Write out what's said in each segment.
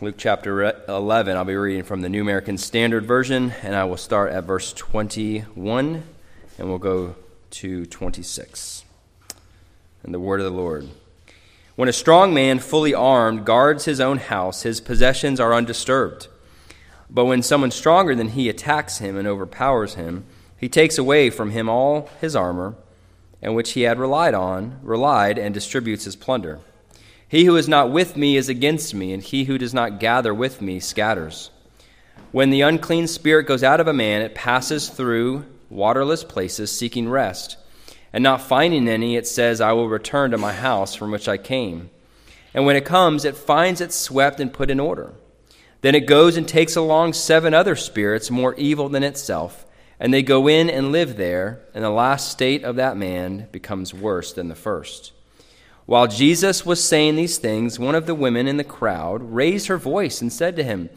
Luke chapter uh, 11. I'll be reading from the New American Standard Version, and I will start at verse 21 and we'll go to 26. And the word of the Lord. When a strong man, fully armed, guards his own house, his possessions are undisturbed. But when someone stronger than he attacks him and overpowers him, he takes away from him all his armor, and which he had relied on, relied, and distributes his plunder. He who is not with me is against me, and he who does not gather with me scatters. When the unclean spirit goes out of a man, it passes through waterless places, seeking rest. And not finding any, it says, I will return to my house from which I came. And when it comes, it finds it swept and put in order. Then it goes and takes along seven other spirits more evil than itself, and they go in and live there, and the last state of that man becomes worse than the first. While Jesus was saying these things, one of the women in the crowd raised her voice and said to him,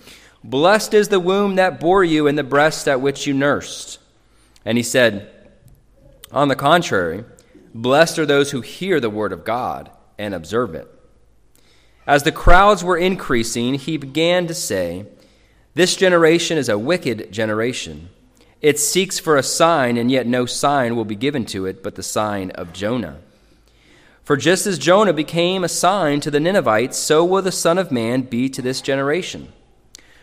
Blessed is the womb that bore you and the breast at which you nursed. And he said, On the contrary, blessed are those who hear the word of God and observe it. As the crowds were increasing, he began to say, This generation is a wicked generation. It seeks for a sign, and yet no sign will be given to it but the sign of Jonah. For just as Jonah became a sign to the Ninevites, so will the Son of Man be to this generation.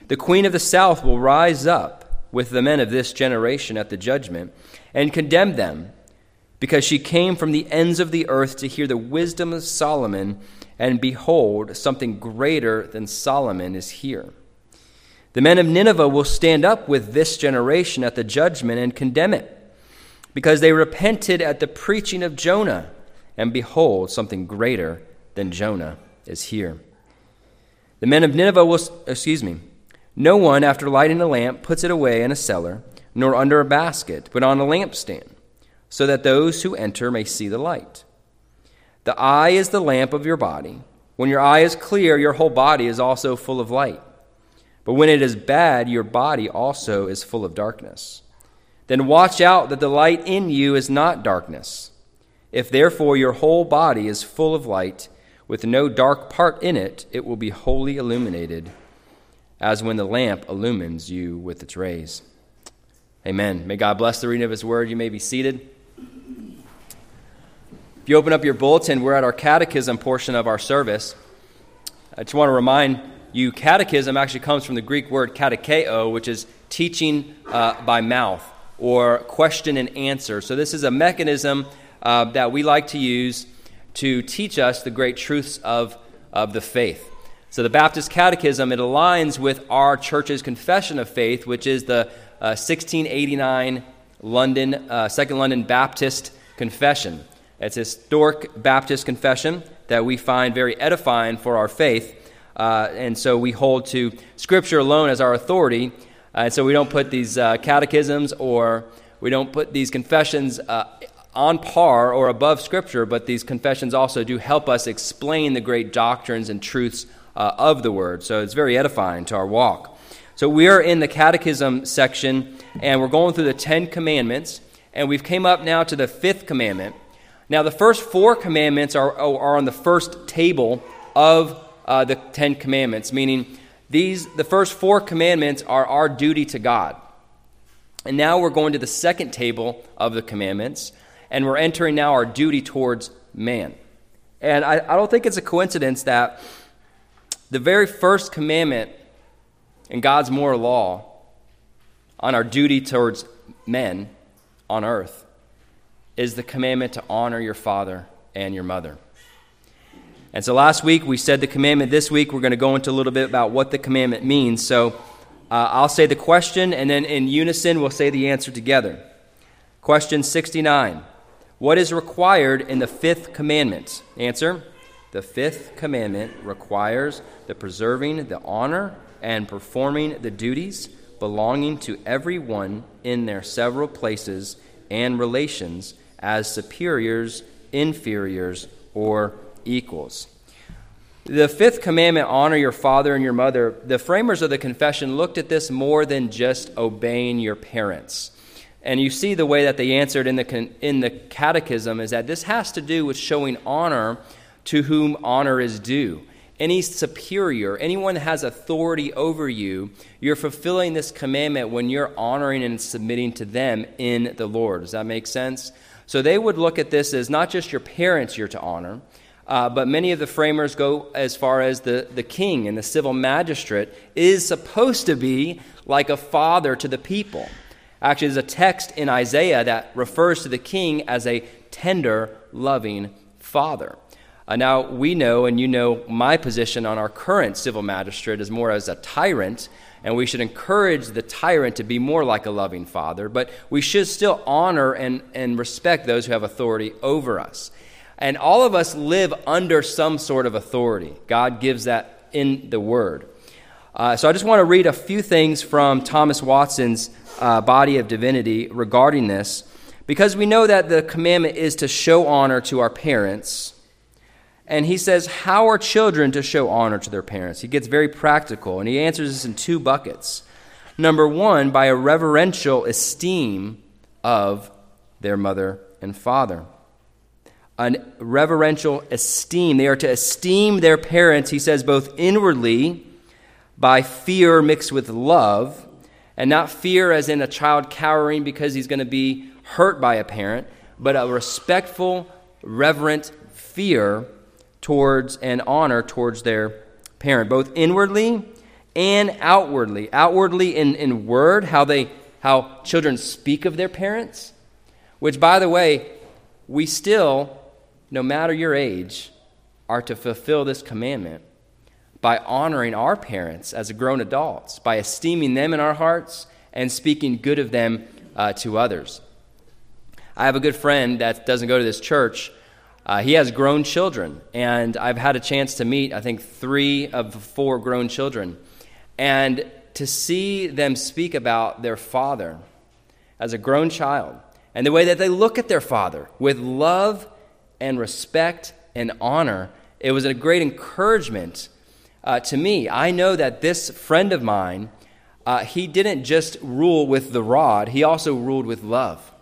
The queen of the south will rise up with the men of this generation at the judgment and condemn them, because she came from the ends of the earth to hear the wisdom of Solomon, and behold, something greater than Solomon is here. The men of Nineveh will stand up with this generation at the judgment and condemn it, because they repented at the preaching of Jonah and behold, something greater than Jonah is here. The men of Nineveh will, excuse me, no one, after lighting a lamp, puts it away in a cellar, nor under a basket, but on a lampstand, so that those who enter may see the light. The eye is the lamp of your body. When your eye is clear, your whole body is also full of light. But when it is bad, your body also is full of darkness. Then watch out that the light in you is not darkness. If therefore your whole body is full of light, with no dark part in it, it will be wholly illuminated, as when the lamp illumines you with its rays. Amen. May God bless the reading of His word. You may be seated. If you open up your bulletin, we're at our catechism portion of our service. I just want to remind you catechism actually comes from the Greek word katecheo, which is teaching uh, by mouth or question and answer. So, this is a mechanism uh, that we like to use to teach us the great truths of, of the faith. So the Baptist Catechism, it aligns with our church's confession of faith, which is the uh, 1689 London, uh, Second London Baptist Confession. It's a historic Baptist confession that we find very edifying for our faith. Uh, and so we hold to Scripture alone as our authority. Uh, and so we don't put these uh, catechisms or we don't put these confessions uh, on par or above Scripture, but these confessions also do help us explain the great doctrines and truths uh, of the Word. So it's very edifying to our walk. So we are in the Catechism section, and we're going through the Ten Commandments, and we've came up now to the fifth commandment. Now, the first four commandments are, are on the first table of uh, the Ten Commandments, meaning these the first four commandments are our duty to God. And now we're going to the second table of the commandments, and we're entering now our duty towards man. And I, I don't think it's a coincidence that the very first commandment in God's moral law on our duty towards men on earth is the commandment to honor your father and your mother. And so last week we said the commandment. This week we're going to go into a little bit about what the commandment means. So uh, I'll say the question, and then in unison we'll say the answer together. Question 69 what is required in the fifth commandment? Answer The fifth commandment requires the preserving the honor and performing the duties belonging to everyone in their several places and relations as superiors, inferiors, or equals. The fifth commandment, honor your father and your mother, the framers of the confession looked at this more than just obeying your parents. And you see the way that they answered in the, in the catechism is that this has to do with showing honor to whom honor is due. any superior, anyone that has authority over you, you're fulfilling this commandment when you're honoring and submitting to them in the Lord. Does that make sense? So they would look at this as not just your parents you're to honor, uh, but many of the framers go as far as the, the king and the civil magistrate is supposed to be like a father to the people. Actually, there's a text in Isaiah that refers to the king as a tender, loving father. Uh, now, we know, and you know, my position on our current civil magistrate is more as a tyrant, and we should encourage the tyrant to be more like a loving father, but we should still honor and, and respect those who have authority over us. And all of us live under some sort of authority. God gives that in the Word. Uh, so I just want to read a few things from Thomas Watson's uh, Body of Divinity regarding this, because we know that the commandment is to show honor to our parents and he says, How are children to show honor to their parents? He gets very practical, and he answers this in two buckets. Number one, by a reverential esteem of their mother and father. A reverential esteem. They are to esteem their parents, he says, both inwardly by fear mixed with love, and not fear as in a child cowering because he's going to be hurt by a parent, but a respectful, reverent fear towards and honor towards their parent, both inwardly and outwardly. Outwardly in, in word, how they how children speak of their parents, which by the way, we still, no matter your age, are to fulfill this commandment by honoring our parents as grown adults, by esteeming them in our hearts and speaking good of them uh, to others. I have a good friend that doesn't go to this church, uh, he has grown children, and I've had a chance to meet, I think, three of four grown children. And to see them speak about their father as a grown child and the way that they look at their father with love and respect and honor, it was a great encouragement uh, to me. I know that this friend of mine, uh, he didn't just rule with the rod, he also ruled with love.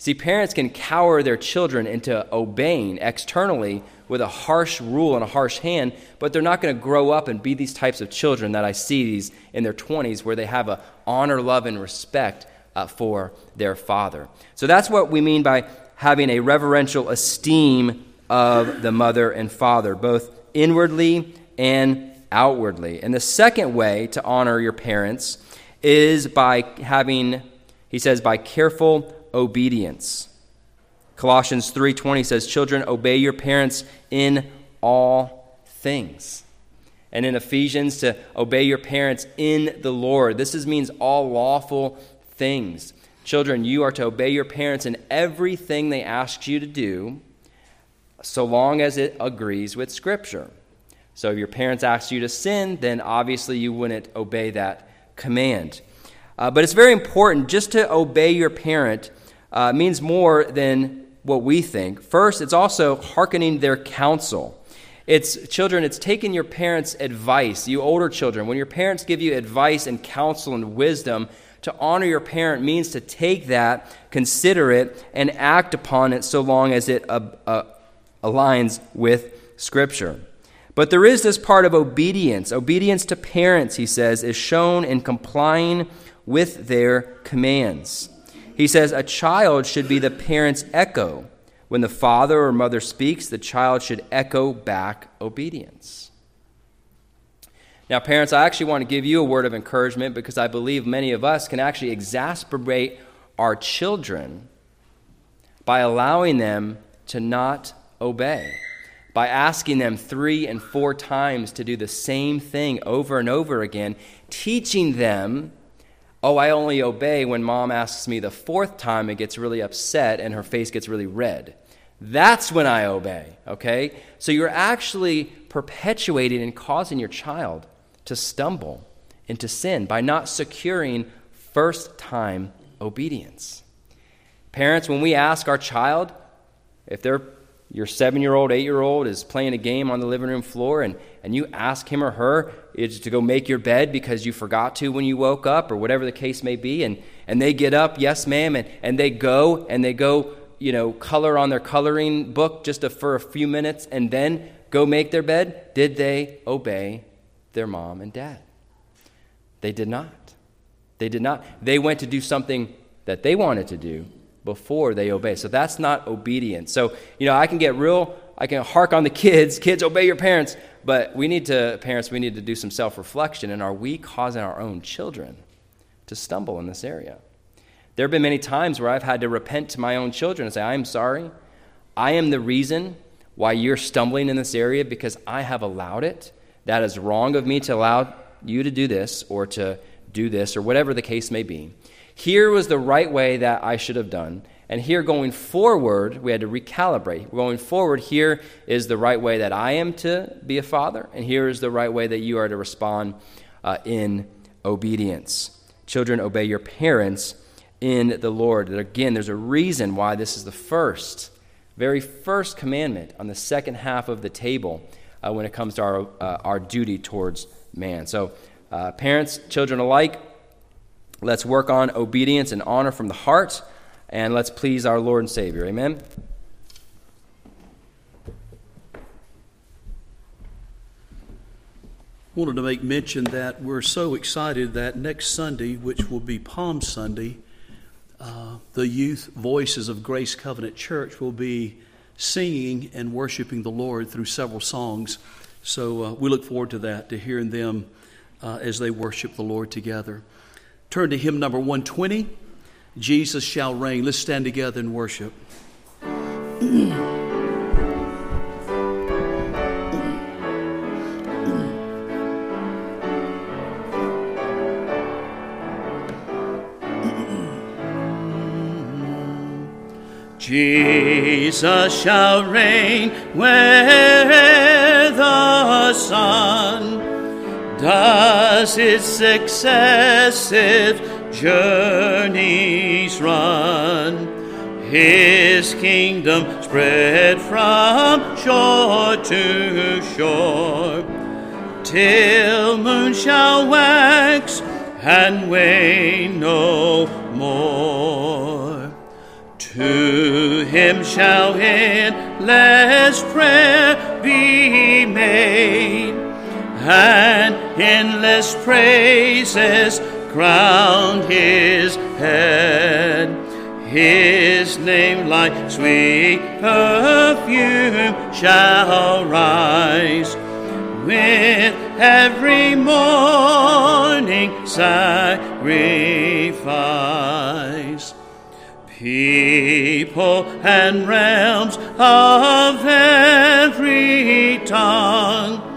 See, parents can cower their children into obeying externally with a harsh rule and a harsh hand, but they're not going to grow up and be these types of children that I see these in their 20s where they have a honor, love, and respect uh, for their father. So that's what we mean by having a reverential esteem of the mother and father, both inwardly and outwardly. And the second way to honor your parents is by having, he says, by careful obedience. Colossians 3:20 says, "Children, obey your parents in all things." And in Ephesians to obey your parents in the Lord. This is, means all lawful things. Children, you are to obey your parents in everything they ask you to do, so long as it agrees with Scripture. So if your parents ask you to sin, then obviously you wouldn't obey that command. Uh, but it's very important just to obey your parent uh, means more than what we think. First, it's also hearkening their counsel. It's children, it's taking your parents' advice, you older children. When your parents give you advice and counsel and wisdom, to honor your parent means to take that, consider it, and act upon it so long as it uh, uh, aligns with Scripture. But there is this part of obedience. Obedience to parents, he says, is shown in complying with their commands. He says a child should be the parent's echo. When the father or mother speaks, the child should echo back obedience. Now, parents, I actually want to give you a word of encouragement because I believe many of us can actually exasperate our children by allowing them to not obey, by asking them three and four times to do the same thing over and over again, teaching them Oh, I only obey when mom asks me the fourth time and gets really upset and her face gets really red. That's when I obey, okay? So you're actually perpetuating and causing your child to stumble into sin by not securing first time obedience. Parents, when we ask our child if they're your seven year old, eight year old is playing a game on the living room floor, and, and you ask him or her to go make your bed because you forgot to when you woke up, or whatever the case may be, and, and they get up, yes, ma'am, and, and they go and they go, you know, color on their coloring book just for a few minutes, and then go make their bed, did they obey their mom and dad? They did not. They did not. They went to do something that they wanted to do before they obey. So that's not obedience. So, you know, I can get real, I can hark on the kids, kids, obey your parents, but we need to, parents, we need to do some self reflection. And are we causing our own children to stumble in this area? There have been many times where I've had to repent to my own children and say, I am sorry. I am the reason why you're stumbling in this area because I have allowed it. That is wrong of me to allow you to do this or to do this or whatever the case may be. Here was the right way that I should have done. And here going forward, we had to recalibrate. Going forward, here is the right way that I am to be a father, and here is the right way that you are to respond uh, in obedience. Children, obey your parents in the Lord. And again, there's a reason why this is the first, very first commandment on the second half of the table uh, when it comes to our, uh, our duty towards man. So, uh, parents, children alike, let's work on obedience and honor from the heart, and let's please our Lord and Savior. Amen. wanted to make mention that we're so excited that next Sunday, which will be Palm Sunday, uh, the youth voices of Grace Covenant Church will be singing and worshiping the Lord through several songs. So uh, we look forward to that, to hearing them uh, as they worship the Lord together. Turn to hymn number 120 Jesus Shall Reign. Let's stand together and worship. Jesus shall reign where the sun does its successive journeys run. His kingdom spread from shore to shore, till moon shall wax and wane no more. To him shall endless prayer and endless praises crown his head. His name like sweet perfume shall rise with every morning sacrifice. People and realms of every tongue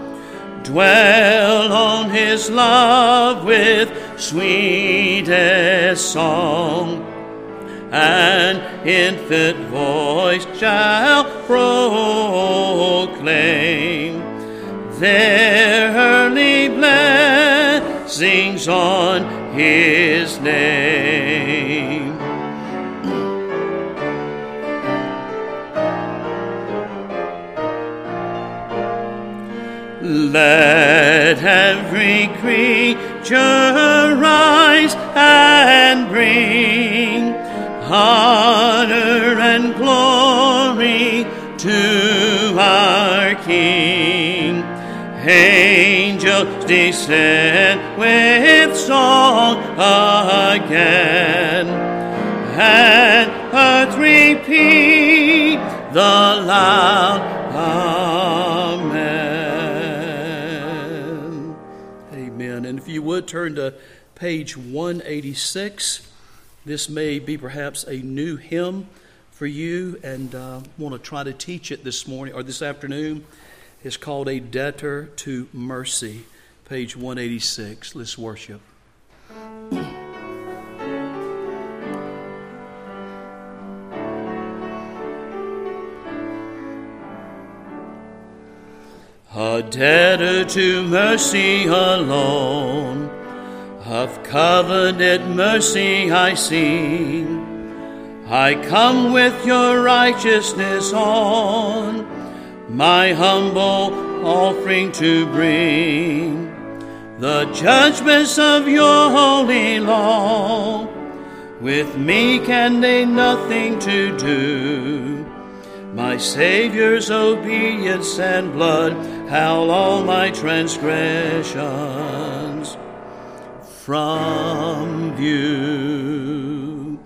dwell on his love with sweetest song. An infant voice shall proclaim their early blessings on his name. Let every creature rise and bring honor and glory to our King. Angels descend with song again, and earth repeat the loud would turn to page 186. This may be perhaps a new hymn for you, and uh, want to try to teach it this morning or this afternoon. It's called A Debtor to Mercy, page 186. Let's worship. A debtor to mercy alone, of covenant mercy I sing. I come with your righteousness on, my humble offering to bring. The judgments of your holy law, with me can they nothing to do my Savior's obedience and blood, how all my transgressions from view.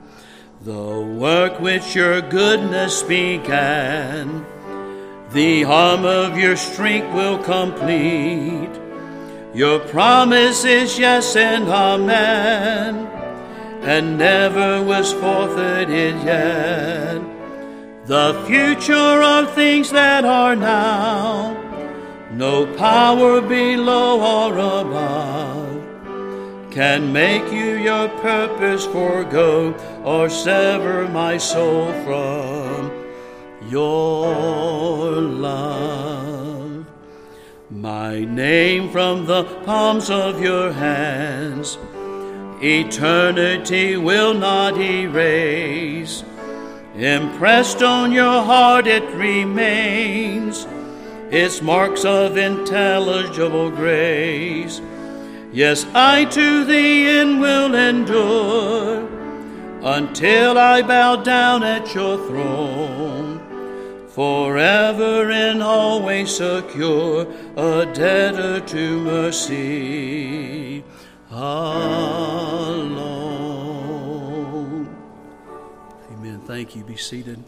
The work which your goodness began, the arm of your strength will complete. Your promise is yes and amen, and never was forfeited yet. The future of things that are now, no power below or above can make you your purpose forego or sever my soul from your love. My name from the palms of your hands, eternity will not erase. Impressed on your heart it remains, its marks of intelligible grace. Yes, I to the end will endure until I bow down at your throne, forever and always secure, a debtor to mercy alone. Thank you. Be seated.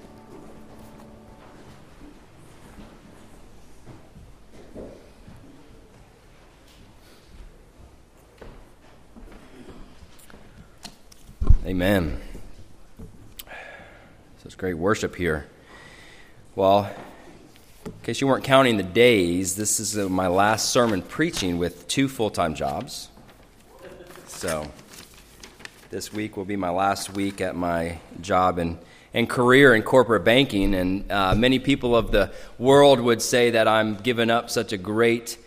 Amen. Such great worship here. Well, in case you weren't counting the days, this is uh, my last sermon preaching with two full time jobs. So, this week will be my last week at my job and, and career in corporate banking. And uh, many people of the world would say that I'm giving up such a great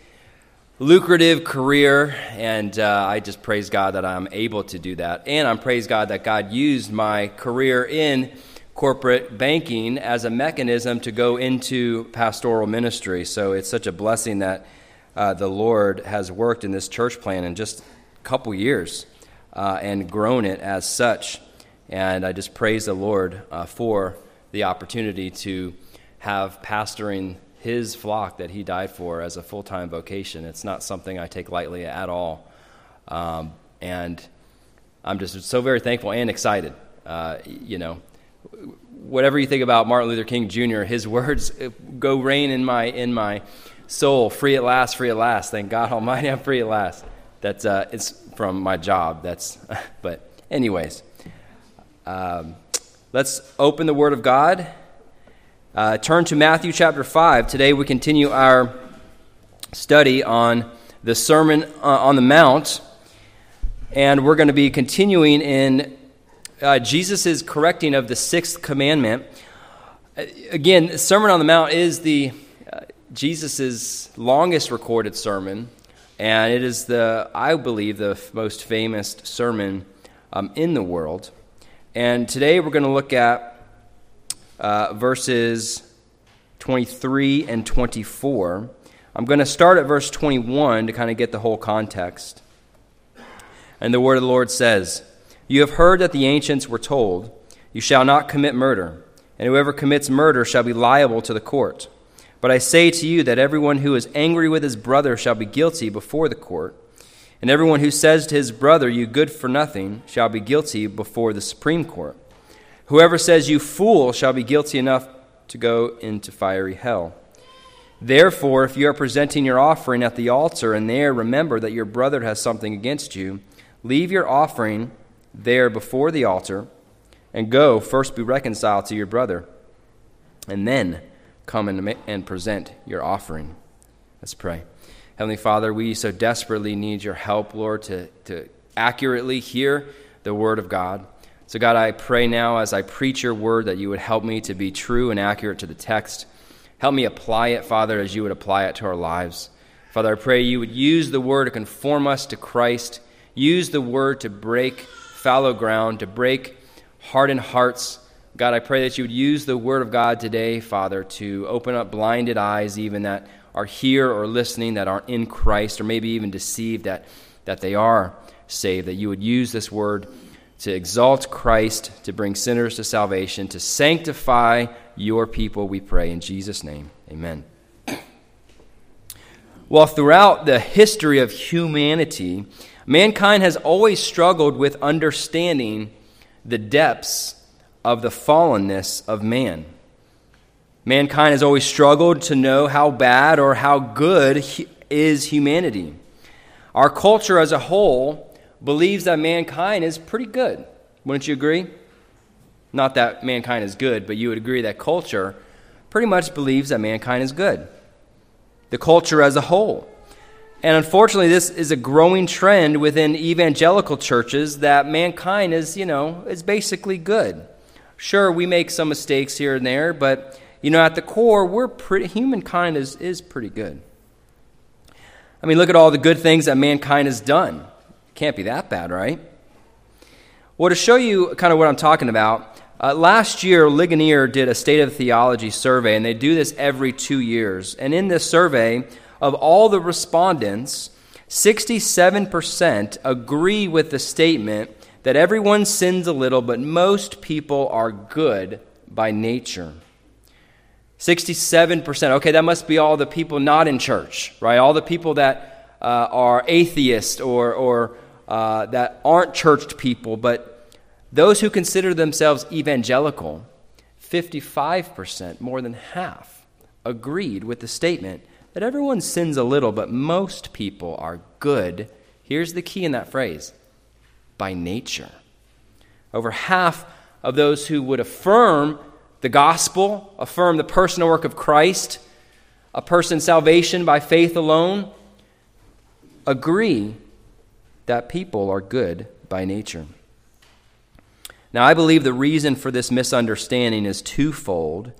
lucrative career, and uh, I just praise God that I'm able to do that. And I'm praise God that God used my career in corporate banking as a mechanism to go into pastoral ministry. So it's such a blessing that uh, the Lord has worked in this church plan in just a couple years uh, and grown it as such. And I just praise the Lord uh, for the opportunity to have pastoring his flock that he died for as a full time vocation. It's not something I take lightly at all. Um, and I'm just so very thankful and excited. Uh, you know, whatever you think about Martin Luther King Jr., his words go reign in my, in my soul. Free at last, free at last. Thank God Almighty, I'm free at last. That's uh, it's from my job. That's, but anyways, um, let's open the Word of God uh, turn to Matthew chapter 5. Today we continue our study on the Sermon uh, on the Mount, and we're going to be continuing in uh, Jesus' correcting of the sixth commandment. Uh, again, Sermon on the Mount is the uh, Jesus' longest recorded sermon, and it is the, I believe, the f- most famous sermon um, in the world. And today we're going to look at uh, verses 23 and 24. I'm going to start at verse 21 to kind of get the whole context. And the word of the Lord says, You have heard that the ancients were told, You shall not commit murder, and whoever commits murder shall be liable to the court. But I say to you that everyone who is angry with his brother shall be guilty before the court. And everyone who says to his brother, You good for nothing, shall be guilty before the Supreme Court. Whoever says, You fool, shall be guilty enough to go into fiery hell. Therefore, if you are presenting your offering at the altar and there remember that your brother has something against you, leave your offering there before the altar and go first be reconciled to your brother, and then come and, present your offering. Let's pray. Heavenly Father, we so desperately need your help, Lord, to, to accurately hear the word of God. So, God, I pray now as I preach your word that you would help me to be true and accurate to the text. Help me apply it, Father, as you would apply it to our lives. Father, I pray you would use the word to conform us to Christ, use the word to break fallow ground, to break hardened hearts. God, I pray that you would use the word of God today, Father, to open up blinded eyes, even that are here or listening that aren't in Christ, or maybe even deceived that, that they are saved, that you would use this word to exalt Christ, to bring sinners to salvation, to sanctify your people, we pray. In Jesus' name, amen. Well, throughout the history of humanity, mankind has always struggled with understanding the depths of the fallenness of man. Mankind has always struggled to know how bad or how good is humanity. Our culture as a whole believes that mankind is pretty good. Wouldn't you agree? Not that mankind is good, but you would agree that culture pretty much believes that mankind is good. The culture as a whole. And unfortunately, this is a growing trend within evangelical churches that mankind is, you know, is basically good. Sure, we make some mistakes here and there, but you know, at the core, we're pretty humankind is, is pretty good. I mean, look at all the good things that mankind has done. Can't be that bad, right? Well, to show you kind of what I'm talking about, uh, last year, Ligonier did a state of theology survey, and they do this every two years. And in this survey, of all the respondents, 67% agree with the statement that everyone sins a little, but most people are good by nature. 67%. Okay, that must be all the people not in church, right? All the people that uh, are atheists or, or uh, that aren't churched people, but those who consider themselves evangelical, 55%, more than half, agreed with the statement that everyone sins a little, but most people are good. Here's the key in that phrase by nature. Over half of those who would affirm the gospel, affirm the personal work of Christ, a person's salvation by faith alone, agree that people are good by nature. Now, I believe the reason for this misunderstanding is twofold.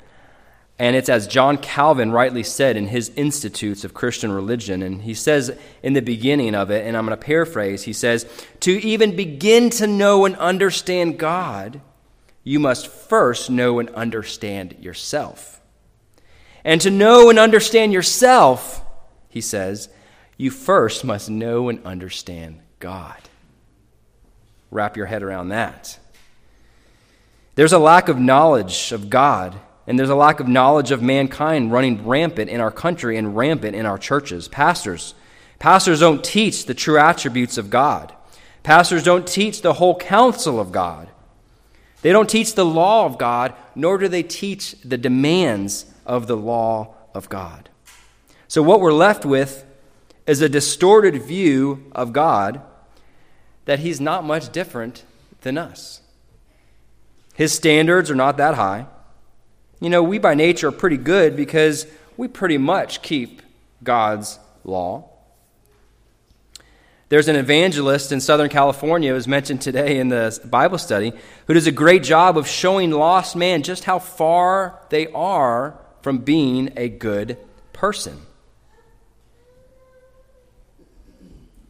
And it's as John Calvin rightly said in his Institutes of Christian Religion. And he says in the beginning of it, and I'm going to paraphrase, he says, To even begin to know and understand God, you must first know and understand yourself. And to know and understand yourself, he says, you first must know and understand God. Wrap your head around that. There's a lack of knowledge of God, and there's a lack of knowledge of mankind running rampant in our country and rampant in our churches. Pastors, pastors don't teach the true attributes of God. Pastors don't teach the whole counsel of God. They don't teach the law of God, nor do they teach the demands of the law of God. So, what we're left with is a distorted view of God that He's not much different than us. His standards are not that high. You know, we by nature are pretty good because we pretty much keep God's law. There's an evangelist in Southern California, who was mentioned today in the Bible study, who does a great job of showing lost man just how far they are from being a good person.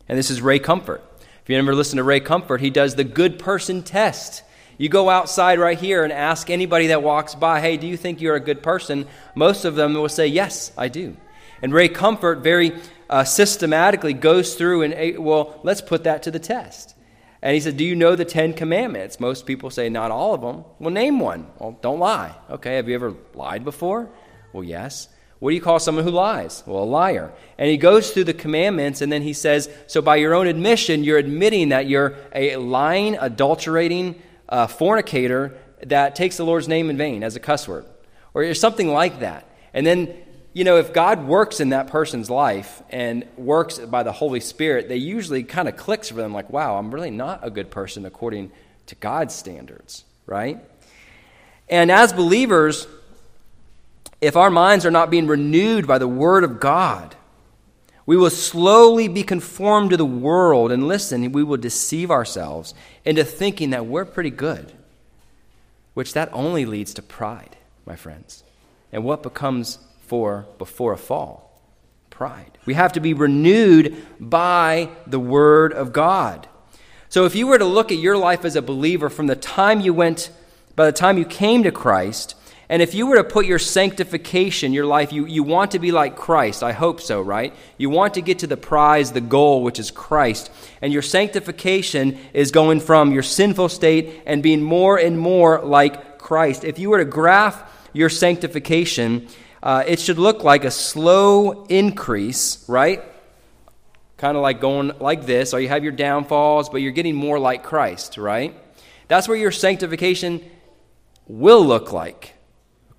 And this is Ray Comfort. If you ever listen to Ray Comfort, he does the good person test. You go outside right here and ask anybody that walks by, hey, do you think you're a good person? Most of them will say, yes, I do. And Ray Comfort very uh, systematically goes through and, well, let's put that to the test. And he said, Do you know the Ten Commandments? Most people say, Not all of them. Well, name one. Well, don't lie. Okay, have you ever lied before? Well, yes. What do you call someone who lies? Well, a liar. And he goes through the commandments and then he says, So by your own admission, you're admitting that you're a lying, adulterating uh, fornicator that takes the Lord's name in vain as a cuss word, or something like that. And then you know, if God works in that person's life and works by the Holy Spirit, they usually kind of clicks for them like, wow, I'm really not a good person according to God's standards, right? And as believers, if our minds are not being renewed by the Word of God, we will slowly be conformed to the world, and listen, we will deceive ourselves into thinking that we're pretty good, which that only leads to pride, my friends. And what becomes for before a fall pride. We have to be renewed by the Word of God. So if you were to look at your life as a believer from the time you went, by the time you came to Christ, And if you were to put your sanctification, your life, you, you want to be like Christ. I hope so, right? You want to get to the prize, the goal, which is Christ. And your sanctification is going from your sinful state and being more and more like Christ. If you were to graph your sanctification, uh, it should look like a slow increase, right? Kind of like going like this, or you have your downfalls, but you're getting more like Christ, right? That's where your sanctification will look like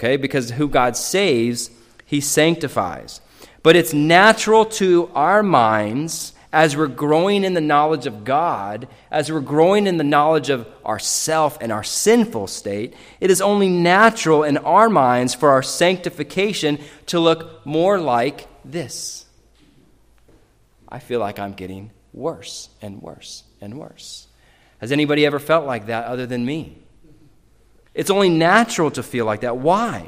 okay? Because who God saves, he sanctifies. But it's natural to our minds as we're growing in the knowledge of God, as we're growing in the knowledge of ourself and our sinful state, it is only natural in our minds for our sanctification to look more like this. I feel like I'm getting worse and worse and worse. Has anybody ever felt like that other than me? It's only natural to feel like that. Why?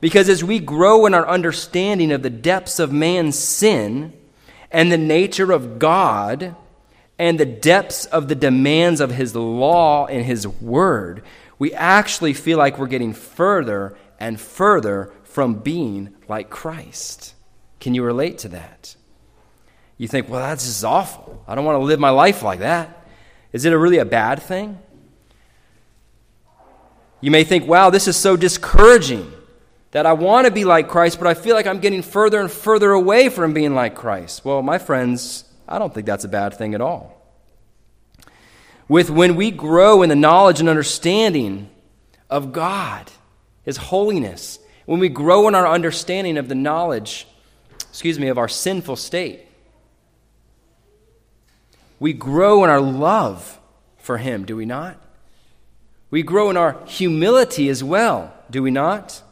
Because as we grow in our understanding of the depths of man's sin and the nature of God and the depths of the demands of his law and his word, we actually feel like we're getting further and further from being like Christ. Can you relate to that? You think, well, that's just awful. I don't want to live my life like that. Is it a really a bad thing? You may think, wow, this is so discouraging that I want to be like Christ, but I feel like I'm getting further and further away from being like Christ. Well, my friends, I don't think that's a bad thing at all. With when we grow in the knowledge and understanding of God, His holiness, when we grow in our understanding of the knowledge, excuse me, of our sinful state, we grow in our love for Him, do we not? We grow in our humility as well, do we not?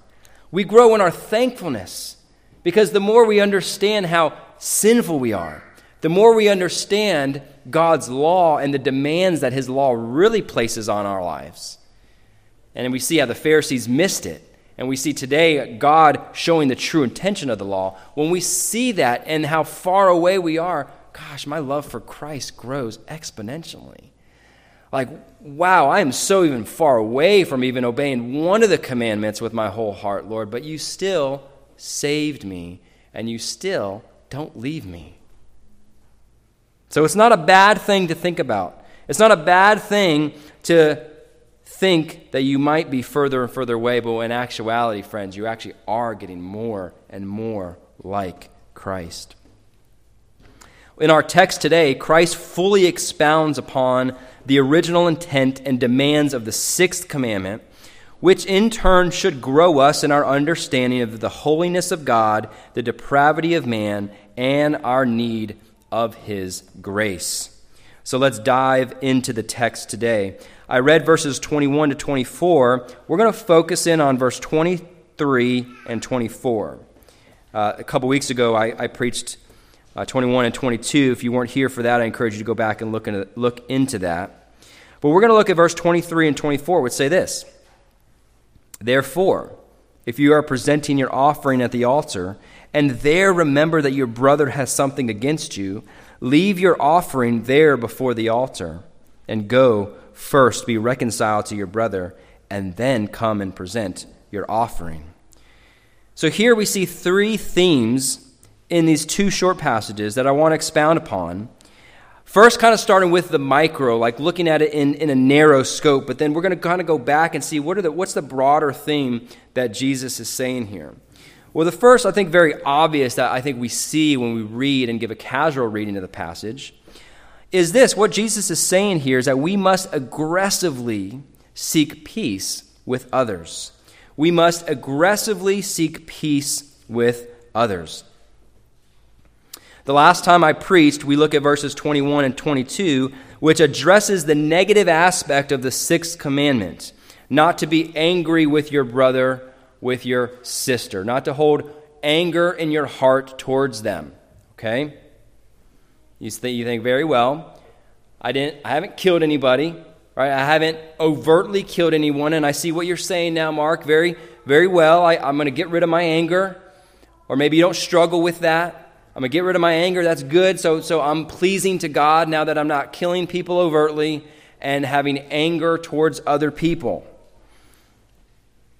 We grow in our thankfulness because the more we understand how sinful we are, the more we understand God's law and the demands that His law really places on our lives. And we see how the Pharisees missed it. And we see today God showing the true intention of the law. When we see that and how far away we are, gosh, my love for Christ grows exponentially. Like, wow, I am so even far away from even obeying one of the commandments with my whole heart, Lord, but you still saved me and you still don't leave me. So it's not a bad thing to think about. It's not a bad thing to think that you might be further and further away, but in actuality, friends, you actually are getting more and more like Christ. In our text today, Christ fully expounds upon the original intent and demands of the sixth commandment, which in turn should grow us in our understanding of the holiness of God, the depravity of man, and our need of his grace. So let's dive into the text today. I read verses 21 to 24. We're going to focus in on verse 23 and 24. Uh, a couple weeks ago, I, I preached uh, 21 and 22. If you weren't here for that, I encourage you to go back and look into, look into that. But we're going to look at verse 23 and 24, which say this Therefore, if you are presenting your offering at the altar, and there remember that your brother has something against you, leave your offering there before the altar, and go first be reconciled to your brother, and then come and present your offering. So here we see three themes in these two short passages that I want to expound upon. First, kind of starting with the micro, like looking at it in, in a narrow scope, but then we're going to kind of go back and see what are the, what's the broader theme that Jesus is saying here. Well, the first, I think, very obvious that I think we see when we read and give a casual reading of the passage is this what Jesus is saying here is that we must aggressively seek peace with others. We must aggressively seek peace with others. The last time I preached, we look at verses 21 and 22, which addresses the negative aspect of the sixth commandment not to be angry with your brother, with your sister, not to hold anger in your heart towards them. Okay? You think, you think very well. I, didn't, I haven't killed anybody, right? I haven't overtly killed anyone, and I see what you're saying now, Mark, very, very well. I, I'm going to get rid of my anger. Or maybe you don't struggle with that. I'm going to get rid of my anger. That's good. So, so I'm pleasing to God now that I'm not killing people overtly and having anger towards other people.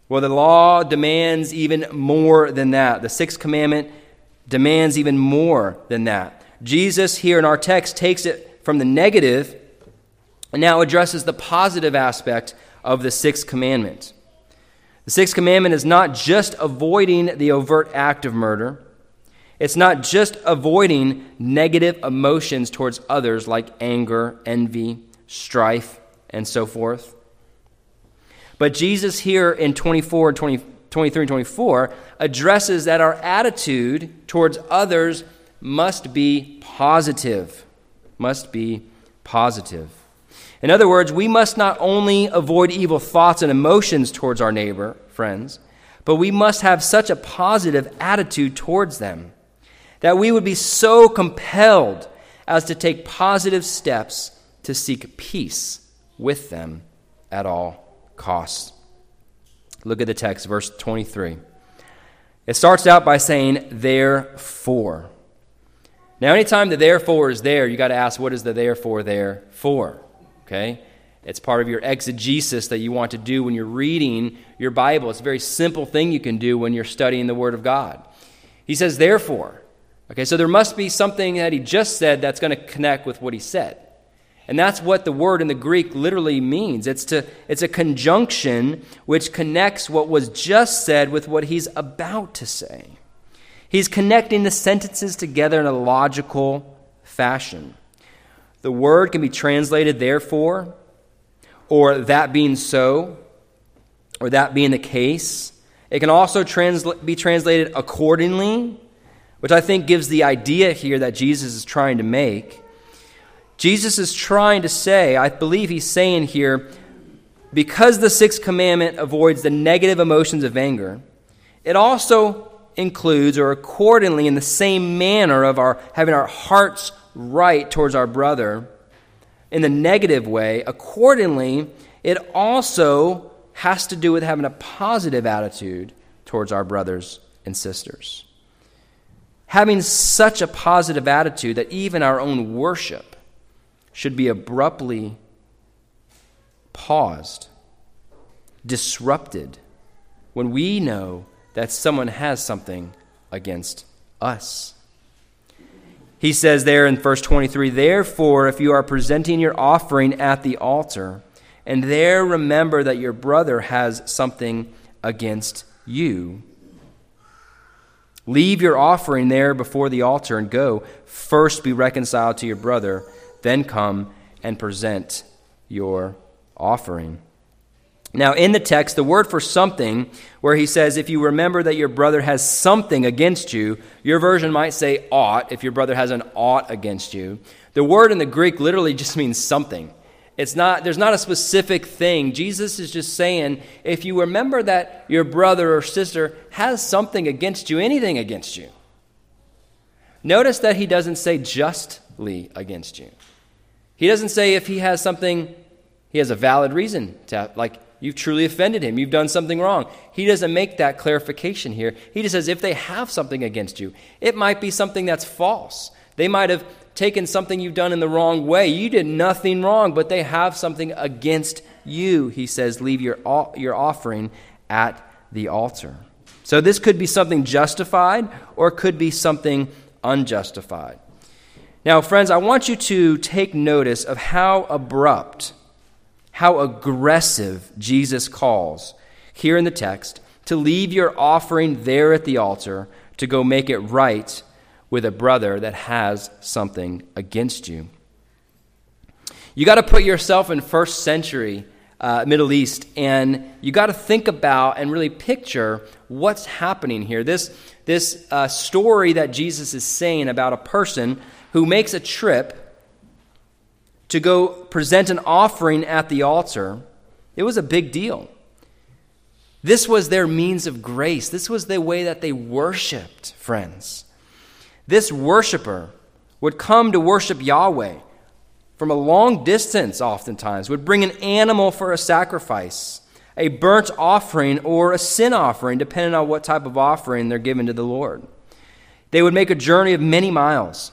Well, the law demands even more than that. The sixth commandment demands even more than that. Jesus, here in our text, takes it from the negative and now addresses the positive aspect of the sixth commandment. The sixth commandment is not just avoiding the overt act of murder, it's not just avoiding negative emotions towards others like anger, envy, strife, and so forth. But Jesus, here in 24 and 20, 23 and 24, addresses that our attitude towards others must be positive. Must be positive. In other words, we must not only avoid evil thoughts and emotions towards our neighbor, friends, but we must have such a positive attitude towards them that we would be so compelled as to take positive steps to seek peace with them at all costs. Look at the text, verse 23. It starts out by saying, therefore. Now, anytime the therefore is there, you got to ask, what is the therefore there for? Okay? It's part of your exegesis that you want to do when you're reading your Bible. It's a very simple thing you can do when you're studying the Word of God. He says, therefore. Okay, so there must be something that he just said that's going to connect with what he said. And that's what the word in the Greek literally means. It's, to, it's a conjunction which connects what was just said with what he's about to say. He's connecting the sentences together in a logical fashion. The word can be translated therefore, or that being so, or that being the case. It can also transla- be translated accordingly, which I think gives the idea here that Jesus is trying to make. Jesus is trying to say, I believe he's saying here, because the sixth commandment avoids the negative emotions of anger, it also includes, or accordingly, in the same manner of our having our hearts right towards our brother in the negative way, accordingly, it also has to do with having a positive attitude towards our brothers and sisters. Having such a positive attitude that even our own worship should be abruptly paused, disrupted, when we know that someone has something against us. He says there in verse 23 Therefore, if you are presenting your offering at the altar, and there remember that your brother has something against you, leave your offering there before the altar and go. First be reconciled to your brother, then come and present your offering. Now, in the text, the word for something, where he says, if you remember that your brother has something against you, your version might say ought, if your brother has an ought against you. The word in the Greek literally just means something. It's not, there's not a specific thing. Jesus is just saying, if you remember that your brother or sister has something against you, anything against you, notice that he doesn't say justly against you. He doesn't say if he has something, he has a valid reason to, like, You've truly offended him. You've done something wrong. He doesn't make that clarification here. He just says if they have something against you, it might be something that's false. They might have taken something you've done in the wrong way. You did nothing wrong, but they have something against you. He says, leave your, your offering at the altar. So this could be something justified or could be something unjustified. Now, friends, I want you to take notice of how abrupt how aggressive Jesus calls here in the text to leave your offering there at the altar to go make it right with a brother that has something against you. You got to put yourself in first century uh, Middle East, and you got to think about and really picture what's happening here. This, this uh, story that Jesus is saying about a person who makes a trip to go present an offering at the altar, it was a big deal. This was their means of grace. This was the way that they worshiped, friends. This worshiper would come to worship Yahweh from a long distance, oftentimes, would bring an animal for a sacrifice, a burnt offering, or a sin offering, depending on what type of offering they're given to the Lord. They would make a journey of many miles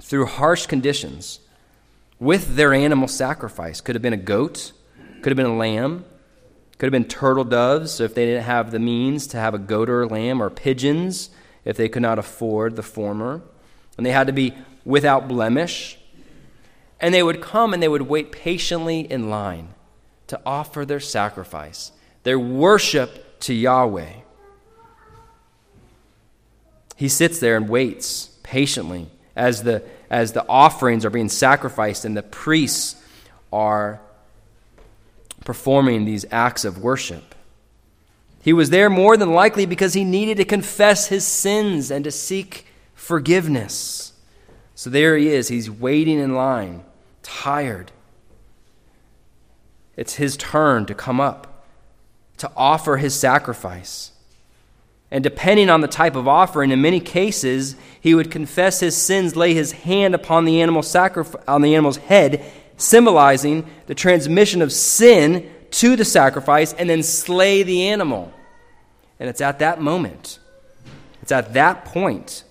through harsh conditions with their animal sacrifice. Could have been a goat, could have been a lamb, Could have been turtle doves, so if they didn't have the means to have a goat or a lamb, or pigeons, if they could not afford the former. And they had to be without blemish. And they would come and they would wait patiently in line to offer their sacrifice, their worship to Yahweh. He sits there and waits patiently as the, as the offerings are being sacrificed and the priests are performing these acts of worship. He was there more than likely because he needed to confess his sins and to seek forgiveness. So there he is. He's waiting in line, tired. It's his turn to come up, to offer his sacrifice. And depending on the type of offering, in many cases, he would confess his sins, lay his hand upon the, animal on the animal's head, symbolizing the transmission of sin to the sacrifice, and then slay the animal. And it's at that moment, it's at that point,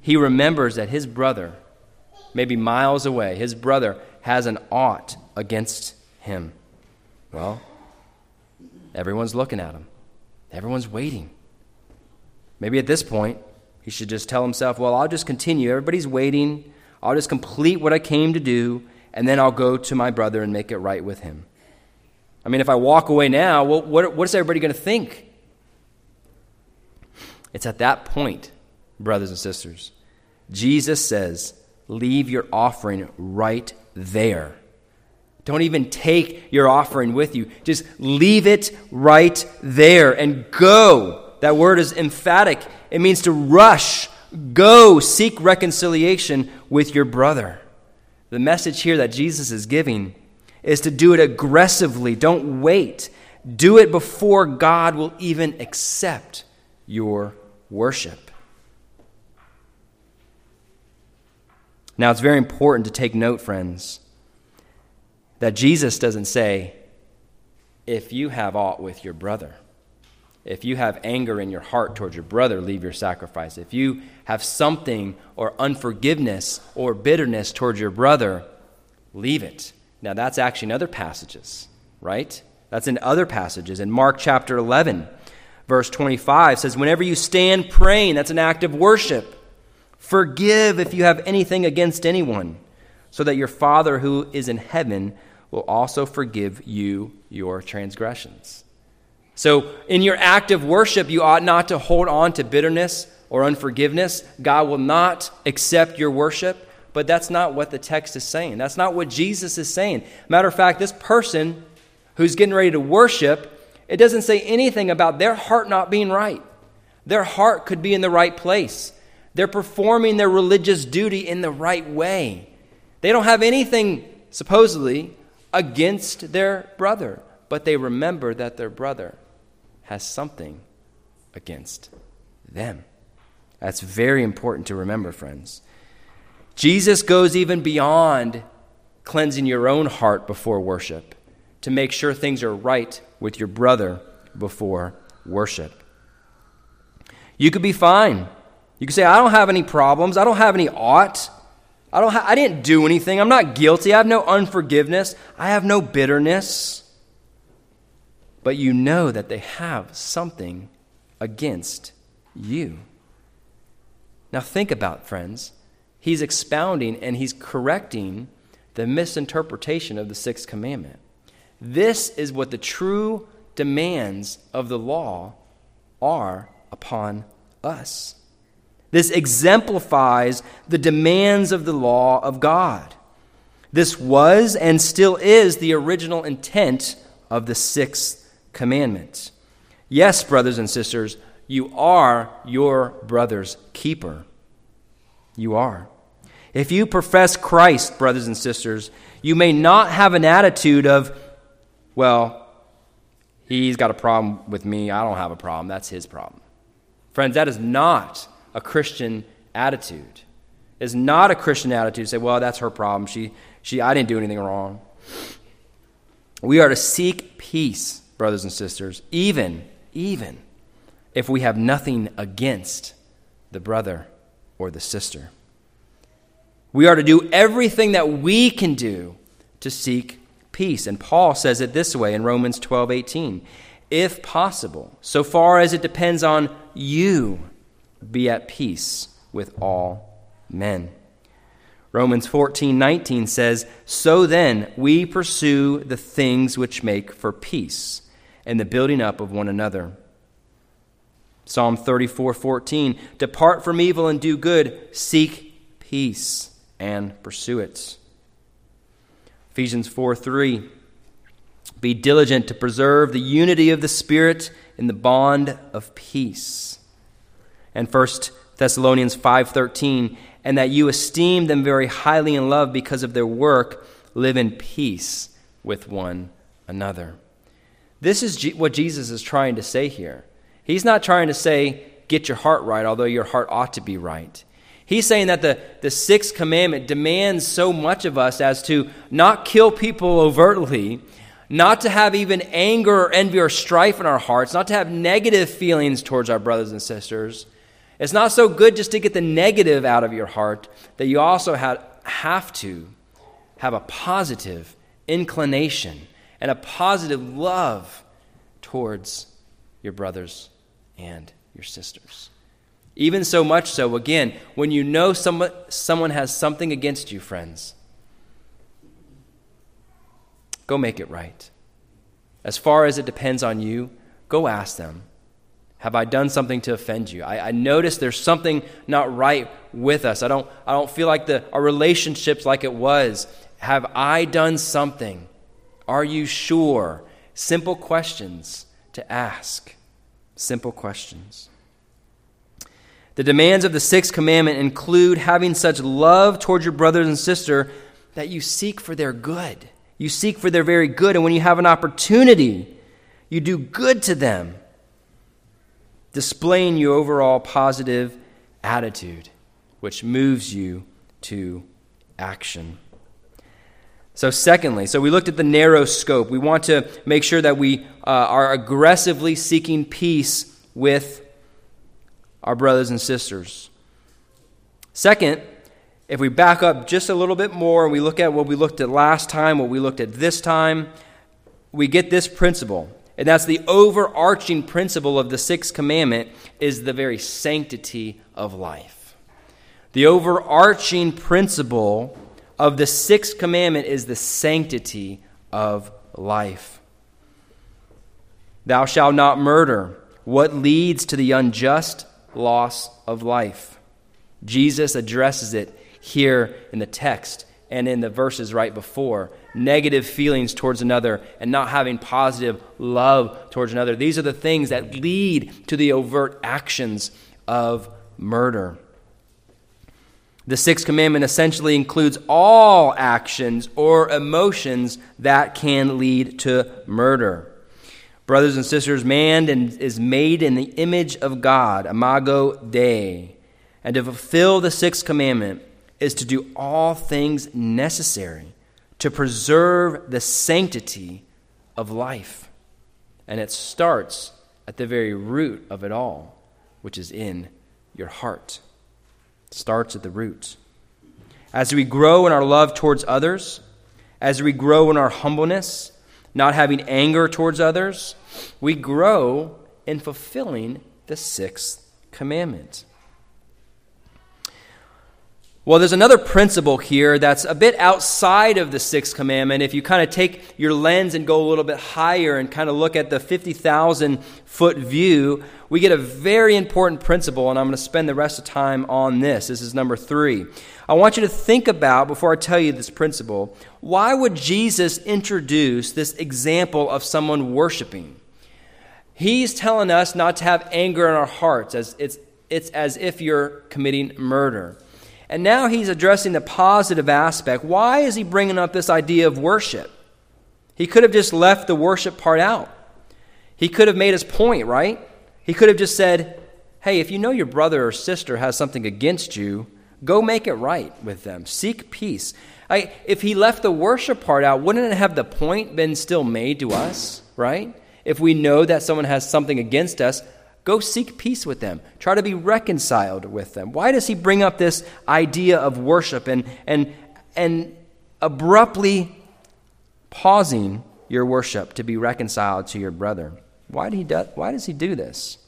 he remembers that his brother, maybe miles away, his brother has an ought against him. Well, everyone's looking at him, everyone's waiting. Maybe at this point, he should just tell himself, well, I'll just continue. Everybody's waiting. I'll just complete what I came to do, and then I'll go to my brother and make it right with him. I mean, if I walk away now, well, what, what is everybody going to think? It's at that point, brothers and sisters, Jesus says, leave your offering right there. Don't even take your offering with you. Just leave it right there and go that word is emphatic. It means to rush, go, seek reconciliation with your brother. The message here that Jesus is giving is to do it aggressively. Don't wait. Do it before God will even accept your worship. Now, it's very important to take note, friends, that Jesus doesn't say, if you have aught with your brother. If you have anger in your heart towards your brother, leave your sacrifice. If you have something or unforgiveness or bitterness towards your brother, leave it. Now, that's actually in other passages, right? That's in other passages. In Mark chapter 11, verse 25 says, Whenever you stand praying, that's an act of worship. Forgive if you have anything against anyone, so that your Father who is in heaven will also forgive you your transgressions. So, in your act of worship, you ought not to hold on to bitterness or unforgiveness. God will not accept your worship, but that's not what the text is saying. That's not what Jesus is saying. Matter of fact, this person who's getting ready to worship, it doesn't say anything about their heart not being right. Their heart could be in the right place. They're performing their religious duty in the right way. They don't have anything, supposedly, against their brother, but they remember that their brother has something against them. That's very important to remember, friends. Jesus goes even beyond cleansing your own heart before worship to make sure things are right with your brother before worship. You could be fine. You could say, I don't have any problems. I don't have any ought. I, don't ha- I didn't do anything. I'm not guilty. I have no unforgiveness. I have no bitterness but you know that they have something against you. Now, think about, friends. He's expounding and he's correcting the misinterpretation of the sixth commandment. This is what the true demands of the law are upon us. This exemplifies the demands of the law of God. This was and still is the original intent of the sixth commandment. Yes, brothers and sisters, you are your brother's keeper. You are. If you profess Christ, brothers and sisters, you may not have an attitude of, well, he's got a problem with me, I don't have a problem, that's his problem. Friends, that is not a Christian attitude. It's not a Christian attitude to say, well, that's her problem. She, she, I didn't do anything wrong. We are to seek peace brothers and sisters, even, even if we have nothing against the brother or the sister. We are to do everything that we can do to seek peace. And Paul says it this way in Romans 12 18. If possible, so far as it depends on you, be at peace with all men. Romans 14 19 says, So then we pursue the things which make for peace and the building up of one another. Psalm 34 14, Depart from evil and do good, seek peace and pursue it. Ephesians 4 3, Be diligent to preserve the unity of the Spirit in the bond of peace. And 1 Thessalonians 5:13 and that you esteem them very highly in love because of their work live in peace with one another. This is what Jesus is trying to say here. He's not trying to say get your heart right although your heart ought to be right. He's saying that the, the sixth commandment demands so much of us as to not kill people overtly, not to have even anger or envy or strife in our hearts, not to have negative feelings towards our brothers and sisters, it's not so good just to get the negative out of your heart that you also have, have to have a positive inclination and a positive love towards your brothers and your sisters. Even so much so, again, when you know someone, someone has something against you, friends, go make it right. As far as it depends on you, go ask them have I done something to offend you? I, I notice there's something not right with us. I don't, I don't feel like the, our relationship's like it was. Have I done something? Are you sure? Simple questions to ask. Simple questions. The demands of the sixth commandment include having such love towards your brothers and sister that you seek for their good. You seek for their very good, and when you have an opportunity, you do good to them displaying your overall positive attitude, which moves you to action. So, secondly, so we looked at the narrow scope. We want to make sure that we uh, are aggressively seeking peace with our brothers and sisters. Second, if we back up just a little bit more and we look at what we looked at last time, what we looked at this time, we get this principle and that's the overarching principle of the sixth commandment is the very sanctity of life. The overarching principle of the sixth commandment is the sanctity of life. Thou shalt not murder. What leads to the unjust loss of life? Jesus addresses it here in the text and in the verses right before. Negative feelings towards another and not having positive love towards another. These are the things that lead to the overt actions of murder. The sixth commandment essentially includes all actions or emotions that can lead to murder. Brothers and sisters, man is made in the image of God, imago Dei. And to fulfill the sixth commandment, is to do all things necessary to preserve the sanctity of life. And it starts at the very root of it all, which is in your heart. Starts at the root. As we grow in our love towards others, as we grow in our humbleness, not having anger towards others, we grow in fulfilling the sixth commandment. Well, there's another principle here that's a bit outside of the sixth commandment. If you kind of take your lens and go a little bit higher and kind of look at the 50,000 foot view, we get a very important principle, and I'm going to spend the rest of time on this. This is number three. I want you to think about, before I tell you this principle, why would Jesus introduce this example of someone worshiping? He's telling us not to have anger in our hearts, as it's, it's as if you're committing murder. And now he's addressing the positive aspect. Why is he bringing up this idea of worship? He could have just left the worship part out. He could have made his point, right? He could have just said, hey, if you know your brother or sister has something against you, go make it right with them. Seek peace. I, if he left the worship part out, wouldn't it have the point been still made to us, right? If we know that someone has something against us, Go seek peace with them. Try to be reconciled with them. Why does he bring up this idea of worship and, and, and abruptly pausing your worship to be reconciled to your brother. Why, did he do, why does he do this?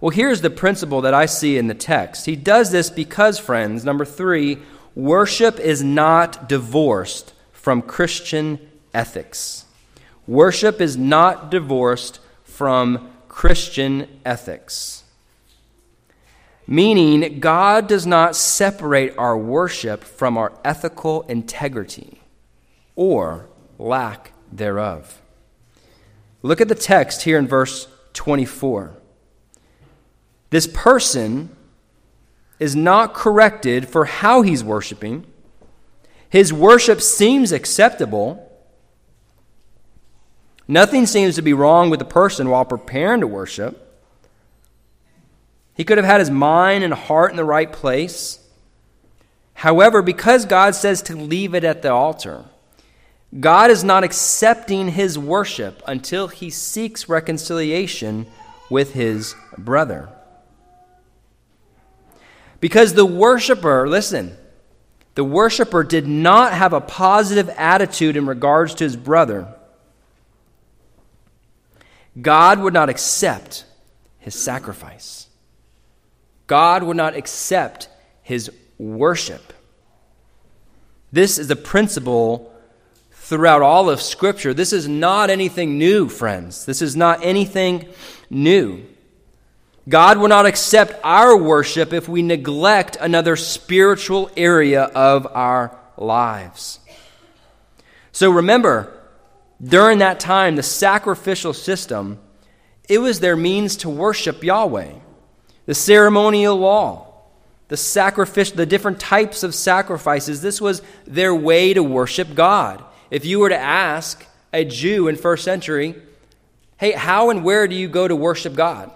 Well, here's the principle that I see in the text. He does this because, friends, number three, worship is not divorced from Christian ethics. Worship is not divorced from Christian ethics. Meaning, God does not separate our worship from our ethical integrity or lack thereof. Look at the text here in verse 24. This person is not corrected for how he's worshiping. His worship seems acceptable. Nothing seems to be wrong with the person while preparing to worship. He could have had his mind and heart in the right place. However, because God says to leave it at the altar, God is not accepting his worship until he seeks reconciliation with his brother. Because the worshiper, listen, the worshiper did not have a positive attitude in regards to his brother. God would not accept his sacrifice. God would not accept his worship. This is a principle throughout all of Scripture. This is not anything new, friends. This is not anything new. God will not accept our worship if we neglect another spiritual area of our lives. So remember, during that time, the sacrificial system, it was their means to worship Yahweh the ceremonial law, the sacrifice, the different types of sacrifices. This was their way to worship God. If you were to ask a Jew in first century, hey, how and where do you go to worship God?